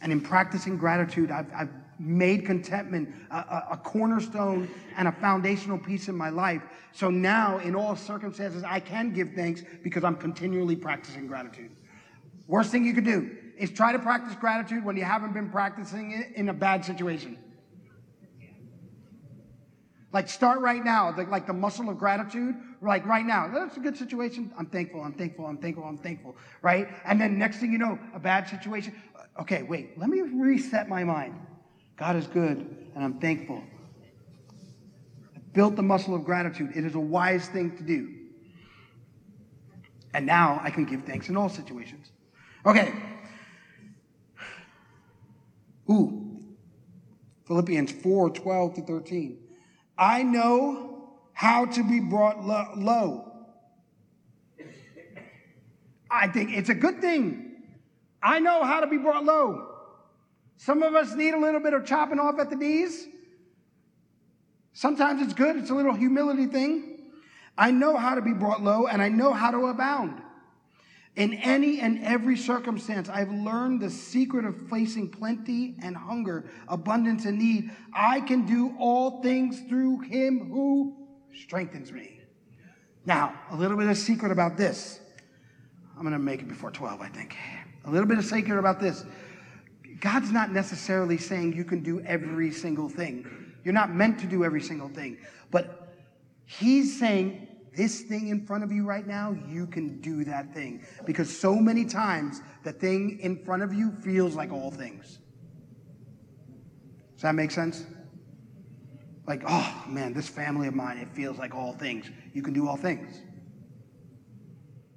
And in practicing gratitude, I've, I've made contentment a, a, a cornerstone and a foundational piece in my life. So now, in all circumstances, I can give thanks because I'm continually practicing gratitude. Worst thing you could do is try to practice gratitude when you haven't been practicing it in a bad situation. Like start right now, the, like the muscle of gratitude. Like right now, that's a good situation. I'm thankful. I'm thankful. I'm thankful. I'm thankful. Right? And then next thing you know, a bad situation. Uh, okay, wait. Let me reset my mind. God is good, and I'm thankful. I built the muscle of gratitude. It is a wise thing to do. And now I can give thanks in all situations. Okay. Ooh. Philippians 4 12 to 13. I know how to be brought lo- low. I think it's a good thing. I know how to be brought low. Some of us need a little bit of chopping off at the knees. Sometimes it's good, it's a little humility thing. I know how to be brought low and I know how to abound. In any and every circumstance, I've learned the secret of facing plenty and hunger, abundance and need. I can do all things through him who strengthens me. Now, a little bit of secret about this. I'm going to make it before 12, I think. A little bit of secret about this. God's not necessarily saying you can do every single thing. You're not meant to do every single thing. But He's saying, this thing in front of you right now, you can do that thing. Because so many times, the thing in front of you feels like all things. Does that make sense? Like, oh man, this family of mine, it feels like all things. You can do all things.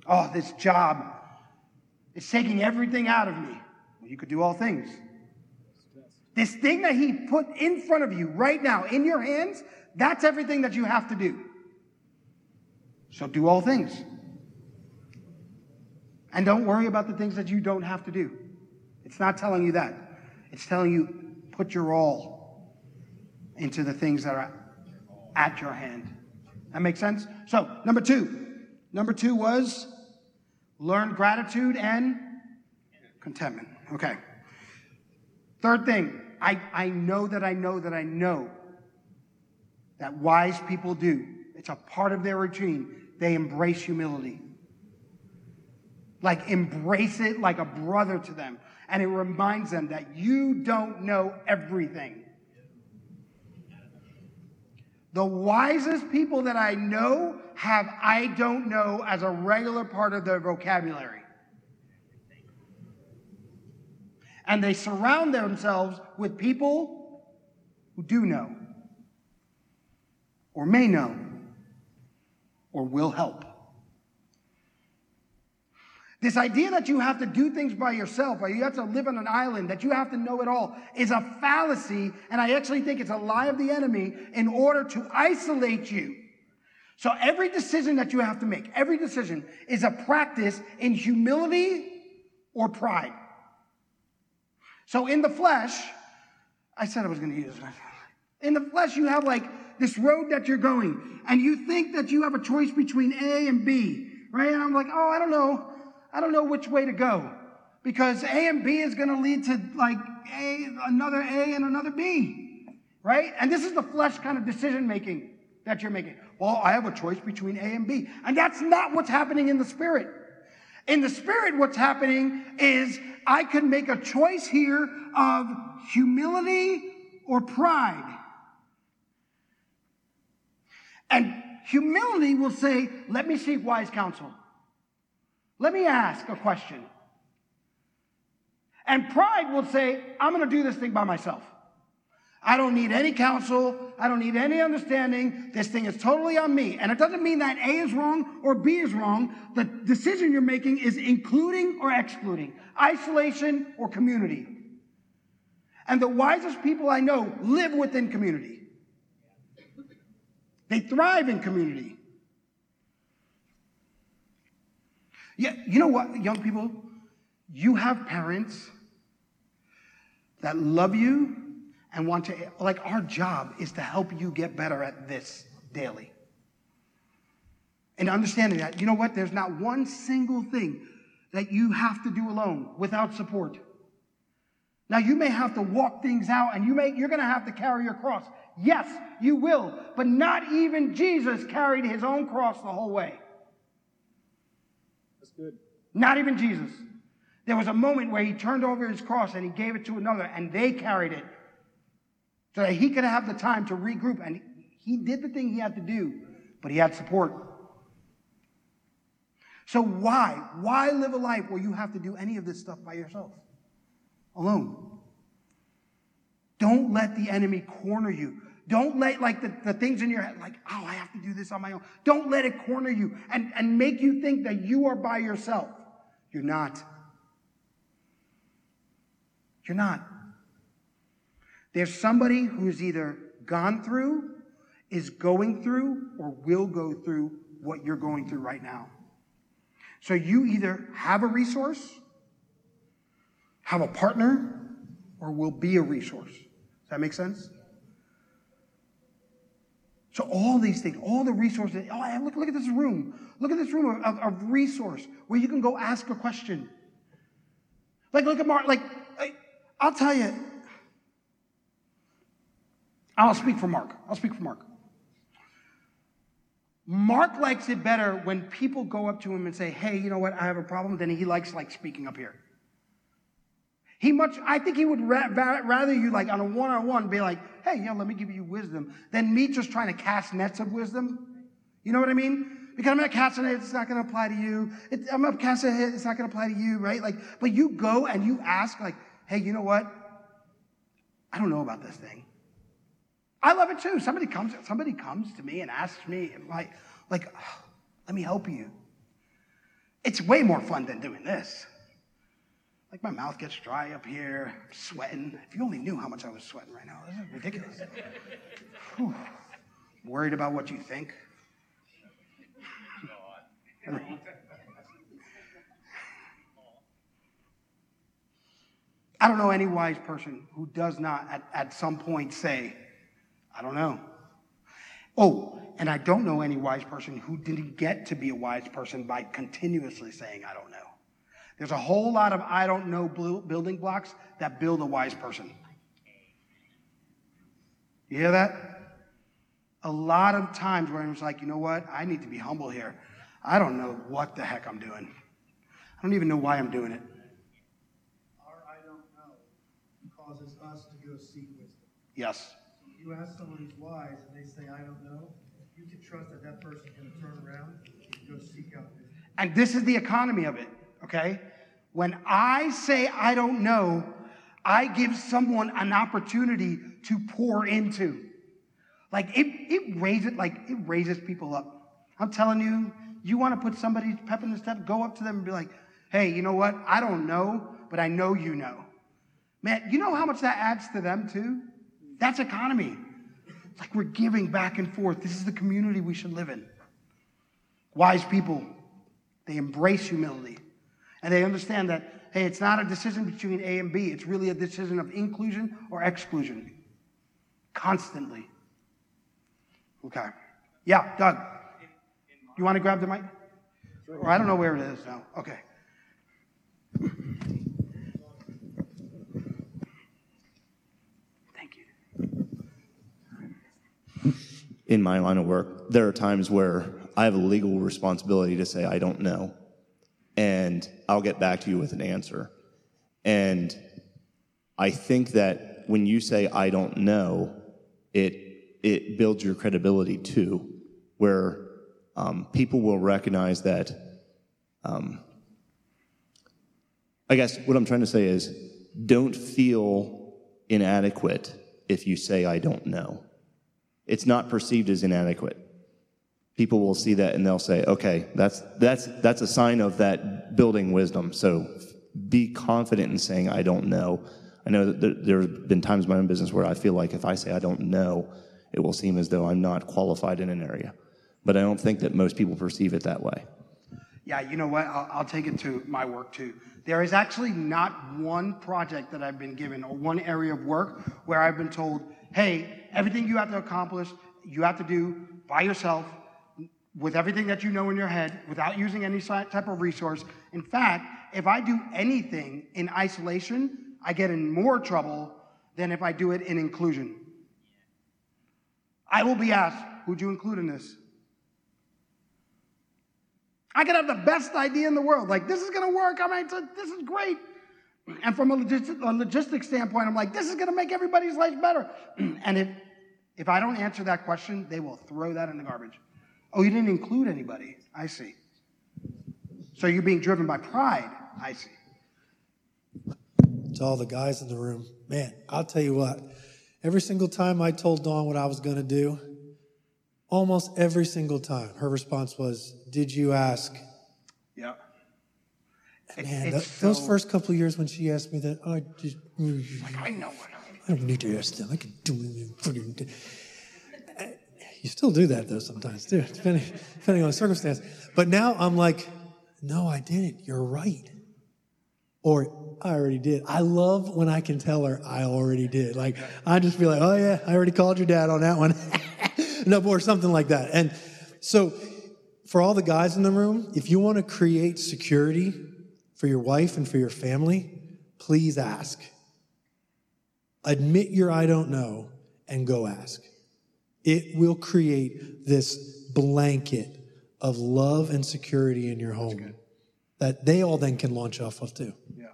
Oh, this job, it's taking everything out of me. Well, you could do all things. This thing that he put in front of you right now in your hands, that's everything that you have to do. So do all things. And don't worry about the things that you don't have to do. It's not telling you that. It's telling you put your all into the things that are at your hand. That makes sense? So, number two. Number two was learn gratitude and contentment. Okay. Third thing, I, I know that I know that I know that wise people do. It's a part of their routine. They embrace humility. Like, embrace it like a brother to them. And it reminds them that you don't know everything. The wisest people that I know have I don't know as a regular part of their vocabulary. And they surround themselves with people who do know, or may know, or will help. This idea that you have to do things by yourself, or you have to live on an island, that you have to know it all, is a fallacy, and I actually think it's a lie of the enemy in order to isolate you. So every decision that you have to make, every decision is a practice in humility or pride. So in the flesh, I said I was going to use it. In the flesh, you have like this road that you're going, and you think that you have a choice between A and B, right? And I'm like, oh, I don't know. I don't know which way to go. Because A and B is going to lead to like A, another A and another B, right? And this is the flesh kind of decision making that you're making. Well, I have a choice between A and B. And that's not what's happening in the spirit. In the spirit, what's happening is I can make a choice here of humility or pride. And humility will say, let me seek wise counsel. Let me ask a question. And pride will say, I'm going to do this thing by myself. I don't need any counsel. I don't need any understanding. This thing is totally on me. And it doesn't mean that A is wrong or B is wrong. The decision you're making is including or excluding, isolation or community. And the wisest people I know live within community. They thrive in community. Yeah, you know what, young people? You have parents that love you and want to, like, our job is to help you get better at this daily. And understanding that, you know what? There's not one single thing that you have to do alone without support. Now, you may have to walk things out and you may, you're going to have to carry your cross. Yes, you will. But not even Jesus carried his own cross the whole way. That's good. Not even Jesus. There was a moment where he turned over his cross and he gave it to another, and they carried it so that he could have the time to regroup. And he did the thing he had to do, but he had support. So why? Why live a life where you have to do any of this stuff by yourself? Alone. Don't let the enemy corner you. Don't let like the, the things in your head, like, oh, I have to do this on my own. Don't let it corner you and, and make you think that you are by yourself. You're not. You're not. There's somebody who's either gone through, is going through, or will go through what you're going through right now. So you either have a resource, have a partner, or will be a resource. Does that make sense? So all these things, all the resources, oh, look, look at this room. Look at this room of, of resource where you can go ask a question. Like, look at Mark, like, I'll tell you, I'll speak for Mark. I'll speak for Mark. Mark likes it better when people go up to him and say, "Hey, you know what? I have a problem." Than he likes like speaking up here. He much, I think he would ra- rather you like on a one-on-one be like, "Hey, yeah, let me give you wisdom," than me just trying to cast nets of wisdom. You know what I mean? Because I'm not casting it, it's not going to apply to you. It, I'm not casting it, it's not going to apply to you, right? Like, but you go and you ask, like, "Hey, you know what? I don't know about this thing." I love it too. Somebody comes, somebody comes to me and asks me, like, like, let me help you. It's way more fun than doing this. Like my mouth gets dry up here, I'm sweating. If you only knew how much I was sweating right now, this is ridiculous. Whew. Worried about what you think. I don't know any wise person who does not at, at some point say, I don't know. Oh, and I don't know any wise person who didn't get to be a wise person by continuously saying, I don't know. There's a whole lot of I don't know building blocks that build a wise person. You hear that? A lot of times where it's like, you know what? I need to be humble here. I don't know what the heck I'm doing. I don't even know why I'm doing it. Our I don't know causes us to go seek wisdom. Yes you ask someone who's wise and they say, I don't know, you can trust that that person's going to turn around and go seek out wisdom. And this is the economy of it, okay? When I say I don't know, I give someone an opportunity to pour into. Like it, it raises, like it raises people up. I'm telling you, you want to put somebody's pep in the step, go up to them and be like, hey, you know what? I don't know, but I know you know. Man, you know how much that adds to them too? That's economy. It's like we're giving back and forth. This is the community we should live in. Wise people, they embrace humility. And they understand that, hey, it's not a decision between A and B. It's really a decision of inclusion or exclusion. Constantly. Okay. Yeah, Doug. You want to grab the mic? Or I don't know where it is now. Okay. Thank you. in my line of work, there are times where I have a legal responsibility to say, I don't know. And I'll get back to you with an answer. And I think that when you say, I don't know, it, it builds your credibility too, where um, people will recognize that. Um, I guess what I'm trying to say is don't feel inadequate if you say, I don't know it's not perceived as inadequate. People will see that and they'll say, okay, that's, that's, that's a sign of that building wisdom. So be confident in saying, I don't know. I know that there, have been times in my own business where I feel like if I say I don't know, it will seem as though I'm not qualified in an area. But I don't think that most people perceive it that way. Yeah, you know what? I'll, I'll take it to my work too. There is actually not one project that I've been given or one area of work where I've been told, hey, everything you have to accomplish, you have to do by yourself with everything that you know in your head without using any type of resource. In fact, if I do anything in isolation, I get in more trouble than if I do it in inclusion. I will be asked, who'd you include in this? I could have the best idea in the world. Like, this is going to work. I mean, this is great. And from a, logis- a logistics standpoint, I'm like, this is going to make everybody's life better. [clears throat] and if, if I don't answer that question, they will throw that in the garbage. Oh, you didn't include anybody. I see. So you're being driven by pride. I see. To all the guys in the room, man, I'll tell you what, every single time I told Dawn what I was going to do, almost every single time, her response was, Did you ask? Yeah. It- Man, th- those first couple of years when she asked me that, I just, like, I know what I don't need to ask them. I can do it. You still do that though sometimes too, depending, depending on the circumstance. But now I'm like, no, I didn't. You're right. Or I already did. I love when I can tell her I already did. Like I just be like, oh yeah, I already called your dad on that one. [laughs] no, or something like that. And so for all the guys in the room, if you want to create security for your wife and for your family, please ask. Admit your I don't know and go ask. It will create this blanket of love and security in your home that they all then can launch off of too. Yeah.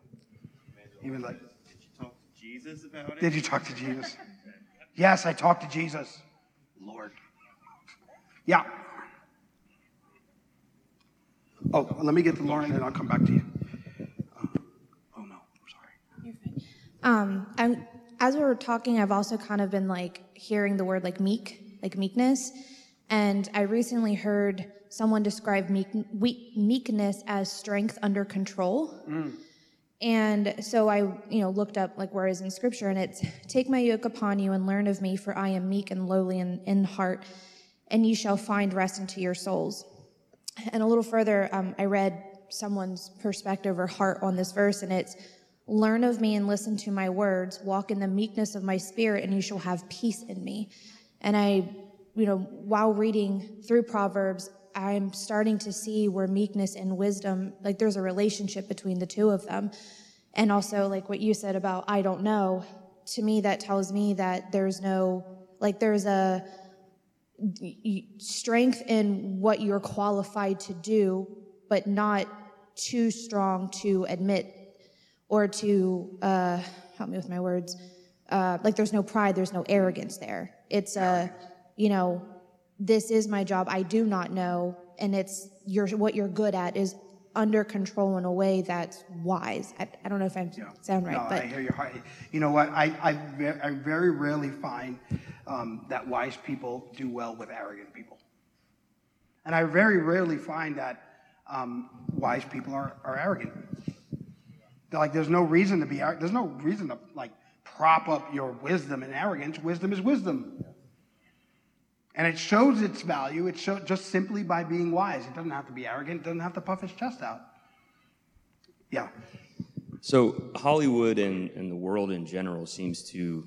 Even like, did you Talk to Jesus about it. did you talk to Jesus? Yes, I talked to Jesus. Lord. Yeah. Oh, let me get to Lauren and I'll come back to you. Oh no. I'm sorry. Um, I'm, as we were talking, I've also kind of been like hearing the word like meek, like meekness. And I recently heard someone describe meek, weak, meekness as strength under control. And so I, you know, looked up like where is in scripture and it's take my yoke upon you and learn of me for I am meek and lowly in, in heart and ye shall find rest unto your souls. And a little further, um, I read someone's perspective or heart on this verse and it's learn of me and listen to my words, walk in the meekness of my spirit and you shall have peace in me. And I, you know, while reading through Proverbs, I'm starting to see where meekness and wisdom, like there's a relationship between the two of them. And also, like what you said about I don't know, to me, that tells me that there's no, like, there's a strength in what you're qualified to do, but not too strong to admit or to, uh, help me with my words, uh, like there's no pride, there's no arrogance there. It's a, you know, this is my job. I do not know, and it's your what you're good at is under control in a way that's wise. I, I don't know if I sound right, no, but I hear your heart. You know what? I, I, I very rarely find um, that wise people do well with arrogant people. And I very rarely find that um, wise people are, are arrogant. Like, there's no reason to be. There's no reason to like prop up your wisdom and arrogance. Wisdom is wisdom. And it shows its value. It shows just simply by being wise. It doesn't have to be arrogant. It doesn't have to puff its chest out. Yeah. So Hollywood and, and the world in general seems to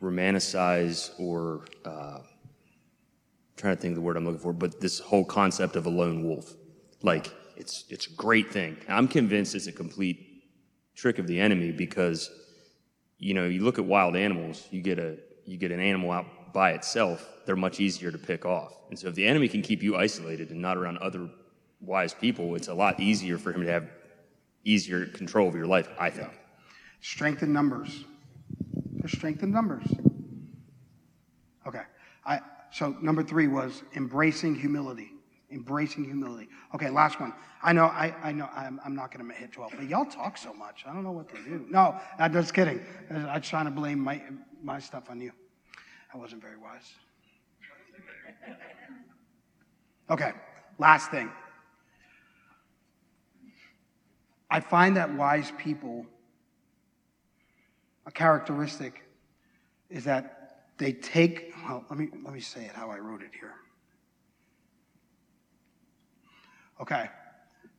romanticize or uh, trying to think of the word I'm looking for, but this whole concept of a lone wolf. Like, it's, it's a great thing. I'm convinced it's a complete trick of the enemy because, you know, you look at wild animals, you get a, you get an animal out by itself, they're much easier to pick off. And so if the enemy can keep you isolated and not around other wise people, it's a lot easier for him to have easier control of your life, I think. Strength in numbers. There's strength in numbers. Okay. I, so number three was embracing humility. Embracing humility. Okay, last one. I know, I, I know, I'm, I'm not going to hit 12, but y'all talk so much. I don't know what to do. No, I'm just kidding. I'm trying to blame my, my stuff on you. I wasn't very wise. Okay, last thing. I find that wise people, a characteristic is that they take, well, let me, let me say it how I wrote it here. Okay,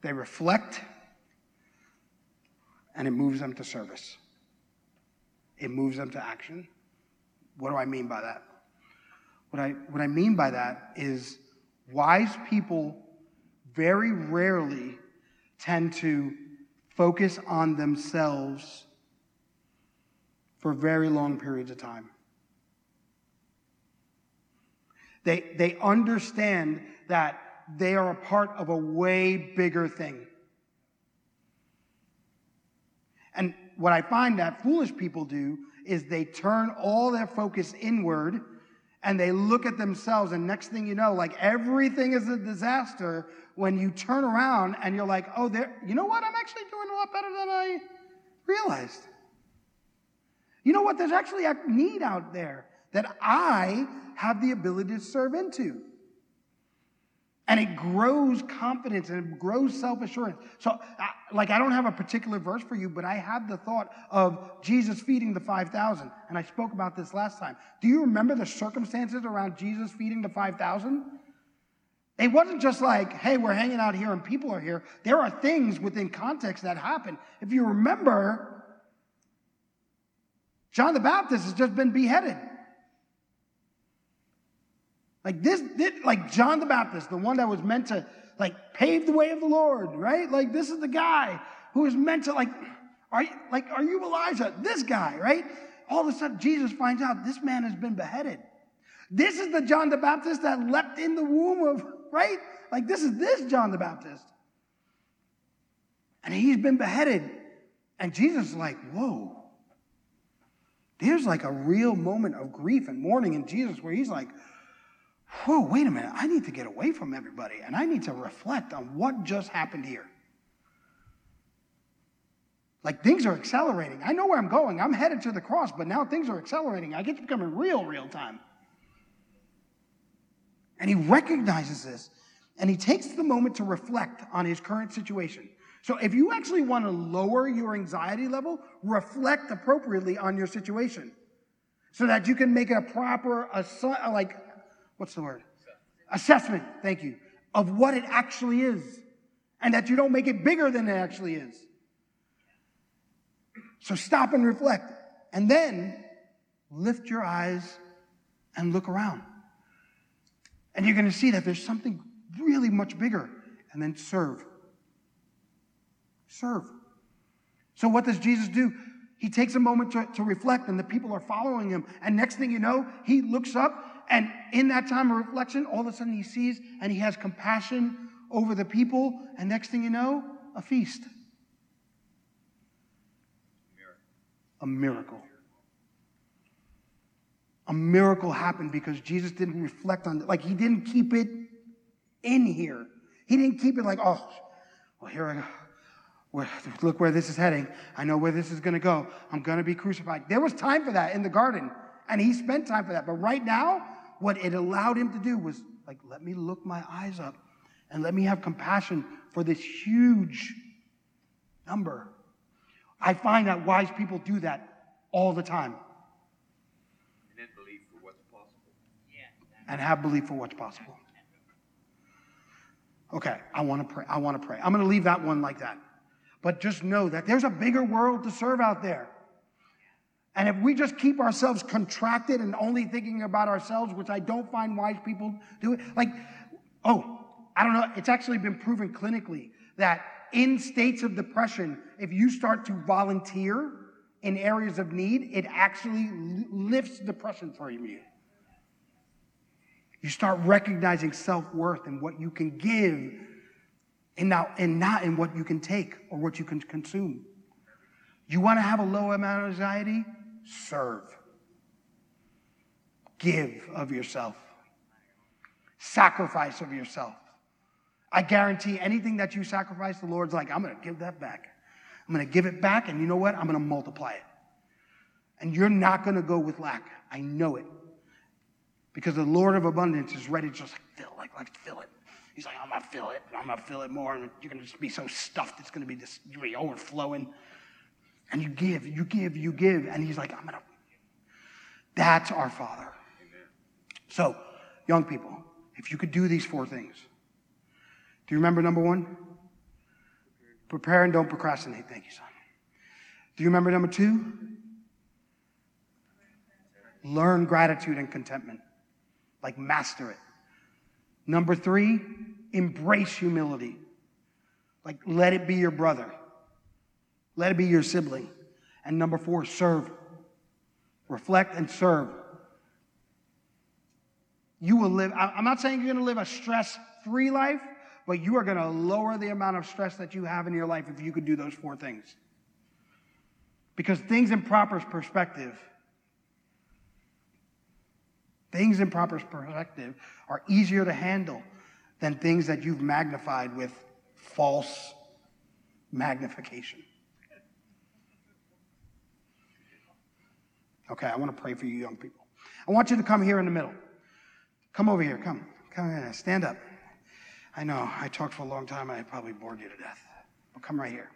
they reflect and it moves them to service. It moves them to action. What do I mean by that? What I, what I mean by that is wise people very rarely tend to focus on themselves for very long periods of time. They, they understand that they are a part of a way bigger thing. And what I find that foolish people do is they turn all their focus inward and they look at themselves, and next thing you know, like everything is a disaster when you turn around and you're like, oh, there, you know what? I'm actually doing a lot better than I realized. You know what? There's actually a need out there that I have the ability to serve into. And it grows confidence and it grows self assurance. So, like, I don't have a particular verse for you, but I have the thought of Jesus feeding the 5,000. And I spoke about this last time. Do you remember the circumstances around Jesus feeding the 5,000? It wasn't just like, hey, we're hanging out here and people are here. There are things within context that happen. If you remember, John the Baptist has just been beheaded. Like this, this, like John the Baptist, the one that was meant to like pave the way of the Lord, right? Like this is the guy who is meant to like, are you, like, are you Elijah? This guy, right? All of a sudden, Jesus finds out this man has been beheaded. This is the John the Baptist that leapt in the womb of, right? Like this is this John the Baptist. And he's been beheaded. And Jesus is like, whoa. There's like a real moment of grief and mourning in Jesus where he's like, whoa, wait a minute, I need to get away from everybody and I need to reflect on what just happened here. Like things are accelerating. I know where I'm going. I'm headed to the cross, but now things are accelerating. I get to becoming real, real time. And he recognizes this and he takes the moment to reflect on his current situation. So if you actually want to lower your anxiety level, reflect appropriately on your situation so that you can make a proper, like, what's the word? Assessment, thank you, of what it actually is. And that you don't make it bigger than it actually is. So stop and reflect. And then lift your eyes and look around. And you're going to see that there's something really much bigger. And then serve. Serve. So, what does Jesus do? He takes a moment to, to reflect, and the people are following him. And next thing you know, he looks up and in that time of reflection, all of a sudden he sees and he has compassion over the people. And next thing you know, a feast. A miracle. A miracle happened because Jesus didn't reflect on it. Like he didn't keep it in here. He didn't keep it like, oh, well, here I go. Look where this is heading. I know where this is going to go. I'm going to be crucified. There was time for that in the garden, and he spent time for that. But right now, what it allowed him to do was like, let me look my eyes up and let me have compassion for this huge number. I find that wise people do that all the time. And then believe for what's possible. Yeah. And have belief for what's possible. Okay, I want to pray. I want to pray. I'm going to leave that one like that. But just know that there's a bigger world to serve out there. And if we just keep ourselves contracted and only thinking about ourselves, which I don't find wise people do it, like, oh, I don't know, it's actually been proven clinically that in states of depression, if you start to volunteer in areas of need, it actually lifts depression for you. You start recognizing self worth and what you can give and, now, and not in what you can take or what you can consume. You want to have a low amount of anxiety? Serve. Give of yourself. Sacrifice of yourself. I guarantee anything that you sacrifice, the Lord's like, I'm going to give that back. I'm going to give it back, and you know what? I'm going to multiply it. And you're not going to go with lack. I know it. Because the Lord of abundance is ready to just like fill, like, like fill it. He's like, I'm gonna fill it. I'm gonna fill it more, and you're gonna just be so stuffed. It's gonna be just you're gonna be overflowing. And you give, you give, you give, and he's like, I'm gonna. That's our Father. So, young people, if you could do these four things, do you remember number one? Prepare and don't procrastinate. Thank you, son. Do you remember number two? Learn gratitude and contentment. Like master it. Number three, embrace humility. Like let it be your brother. Let it be your sibling. And number four, serve. Reflect and serve. You will live, I'm not saying you're going to live a stress free life, but you are going to lower the amount of stress that you have in your life if you could do those four things. Because things in proper perspective, things in proper perspective are easier to handle than things that you've magnified with false magnification. Okay, I want to pray for you young people. I want you to come here in the middle. Come over here. Come. Come here. Stand up. I know I talked for a long time I probably bored you to death. But come right here.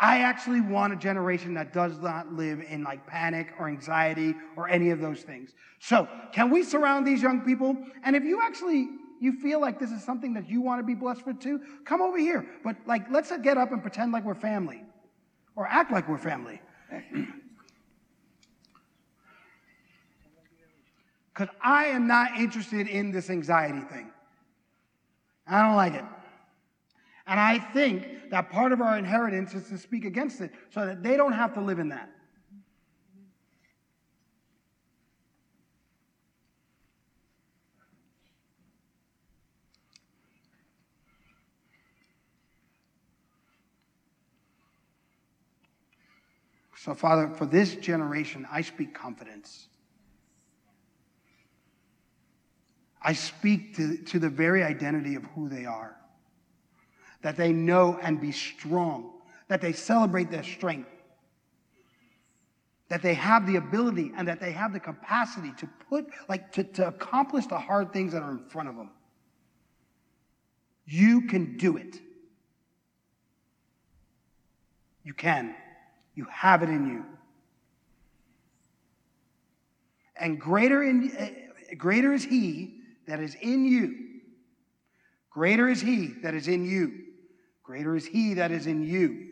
I actually want a generation that does not live in like panic or anxiety or any of those things. So, can we surround these young people? And if you actually you feel like this is something that you want to be blessed with too, come over here. But like let's get up and pretend like we're family or act like we're family. Cuz I am not interested in this anxiety thing. I don't like it. And I think that part of our inheritance is to speak against it so that they don't have to live in that. So, Father, for this generation, I speak confidence. I speak to, to the very identity of who they are that they know and be strong, that they celebrate their strength, that they have the ability and that they have the capacity to put, like, to, to accomplish the hard things that are in front of them. You can do it. You can. You have it in you. And greater, in, uh, greater is He that is in you. Greater is He that is in you. Greater is He that is in you.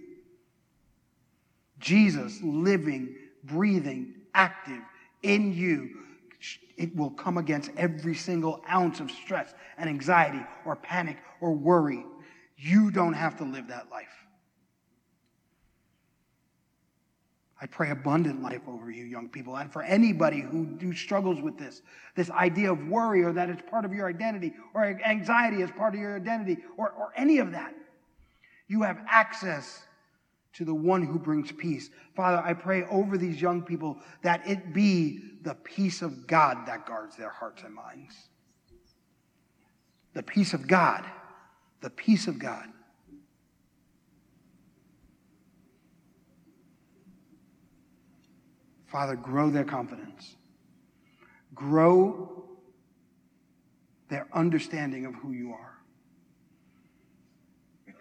Jesus living, breathing, active in you. It will come against every single ounce of stress and anxiety or panic or worry. You don't have to live that life. I pray abundant life over you, young people, and for anybody who, who struggles with this, this idea of worry or that it's part of your identity, or anxiety is part of your identity, or, or any of that. You have access to the one who brings peace. Father, I pray over these young people that it be the peace of God that guards their hearts and minds. The peace of God. The peace of God. Father, grow their confidence. Grow their understanding of who you are. Thank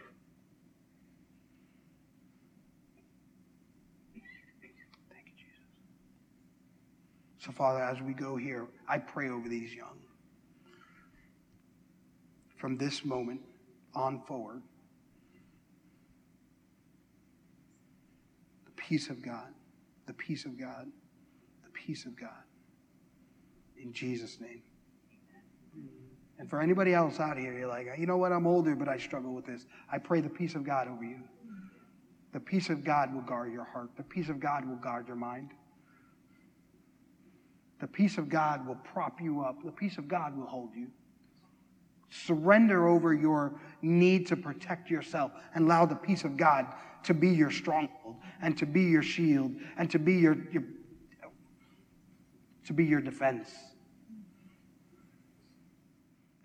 you, Jesus. So, Father, as we go here, I pray over these young. From this moment on forward, the peace of God the peace of God, the peace of God. In Jesus' name. And for anybody else out here, you're like, you know what, I'm older, but I struggle with this. I pray the peace of God over you. The peace of God will guard your heart. The peace of God will guard your mind. The peace of God will prop you up. The peace of God will hold you. Surrender over your need to protect yourself and allow the peace of God to be your stronghold and to be your shield and to be your, your to be your defense.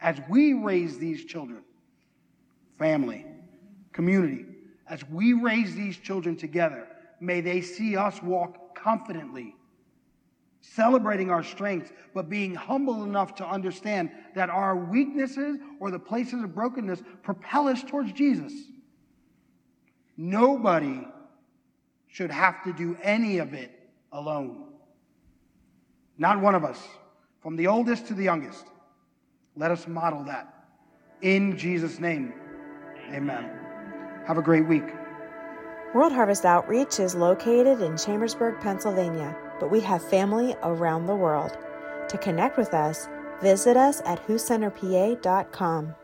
As we raise these children, family, community, as we raise these children together, may they see us walk confidently celebrating our strengths, but being humble enough to understand that our weaknesses or the places of brokenness propel us towards Jesus. Nobody should have to do any of it alone. Not one of us, from the oldest to the youngest. Let us model that. In Jesus' name, amen. Have a great week. World Harvest Outreach is located in Chambersburg, Pennsylvania, but we have family around the world. To connect with us, visit us at whocenterpa.com.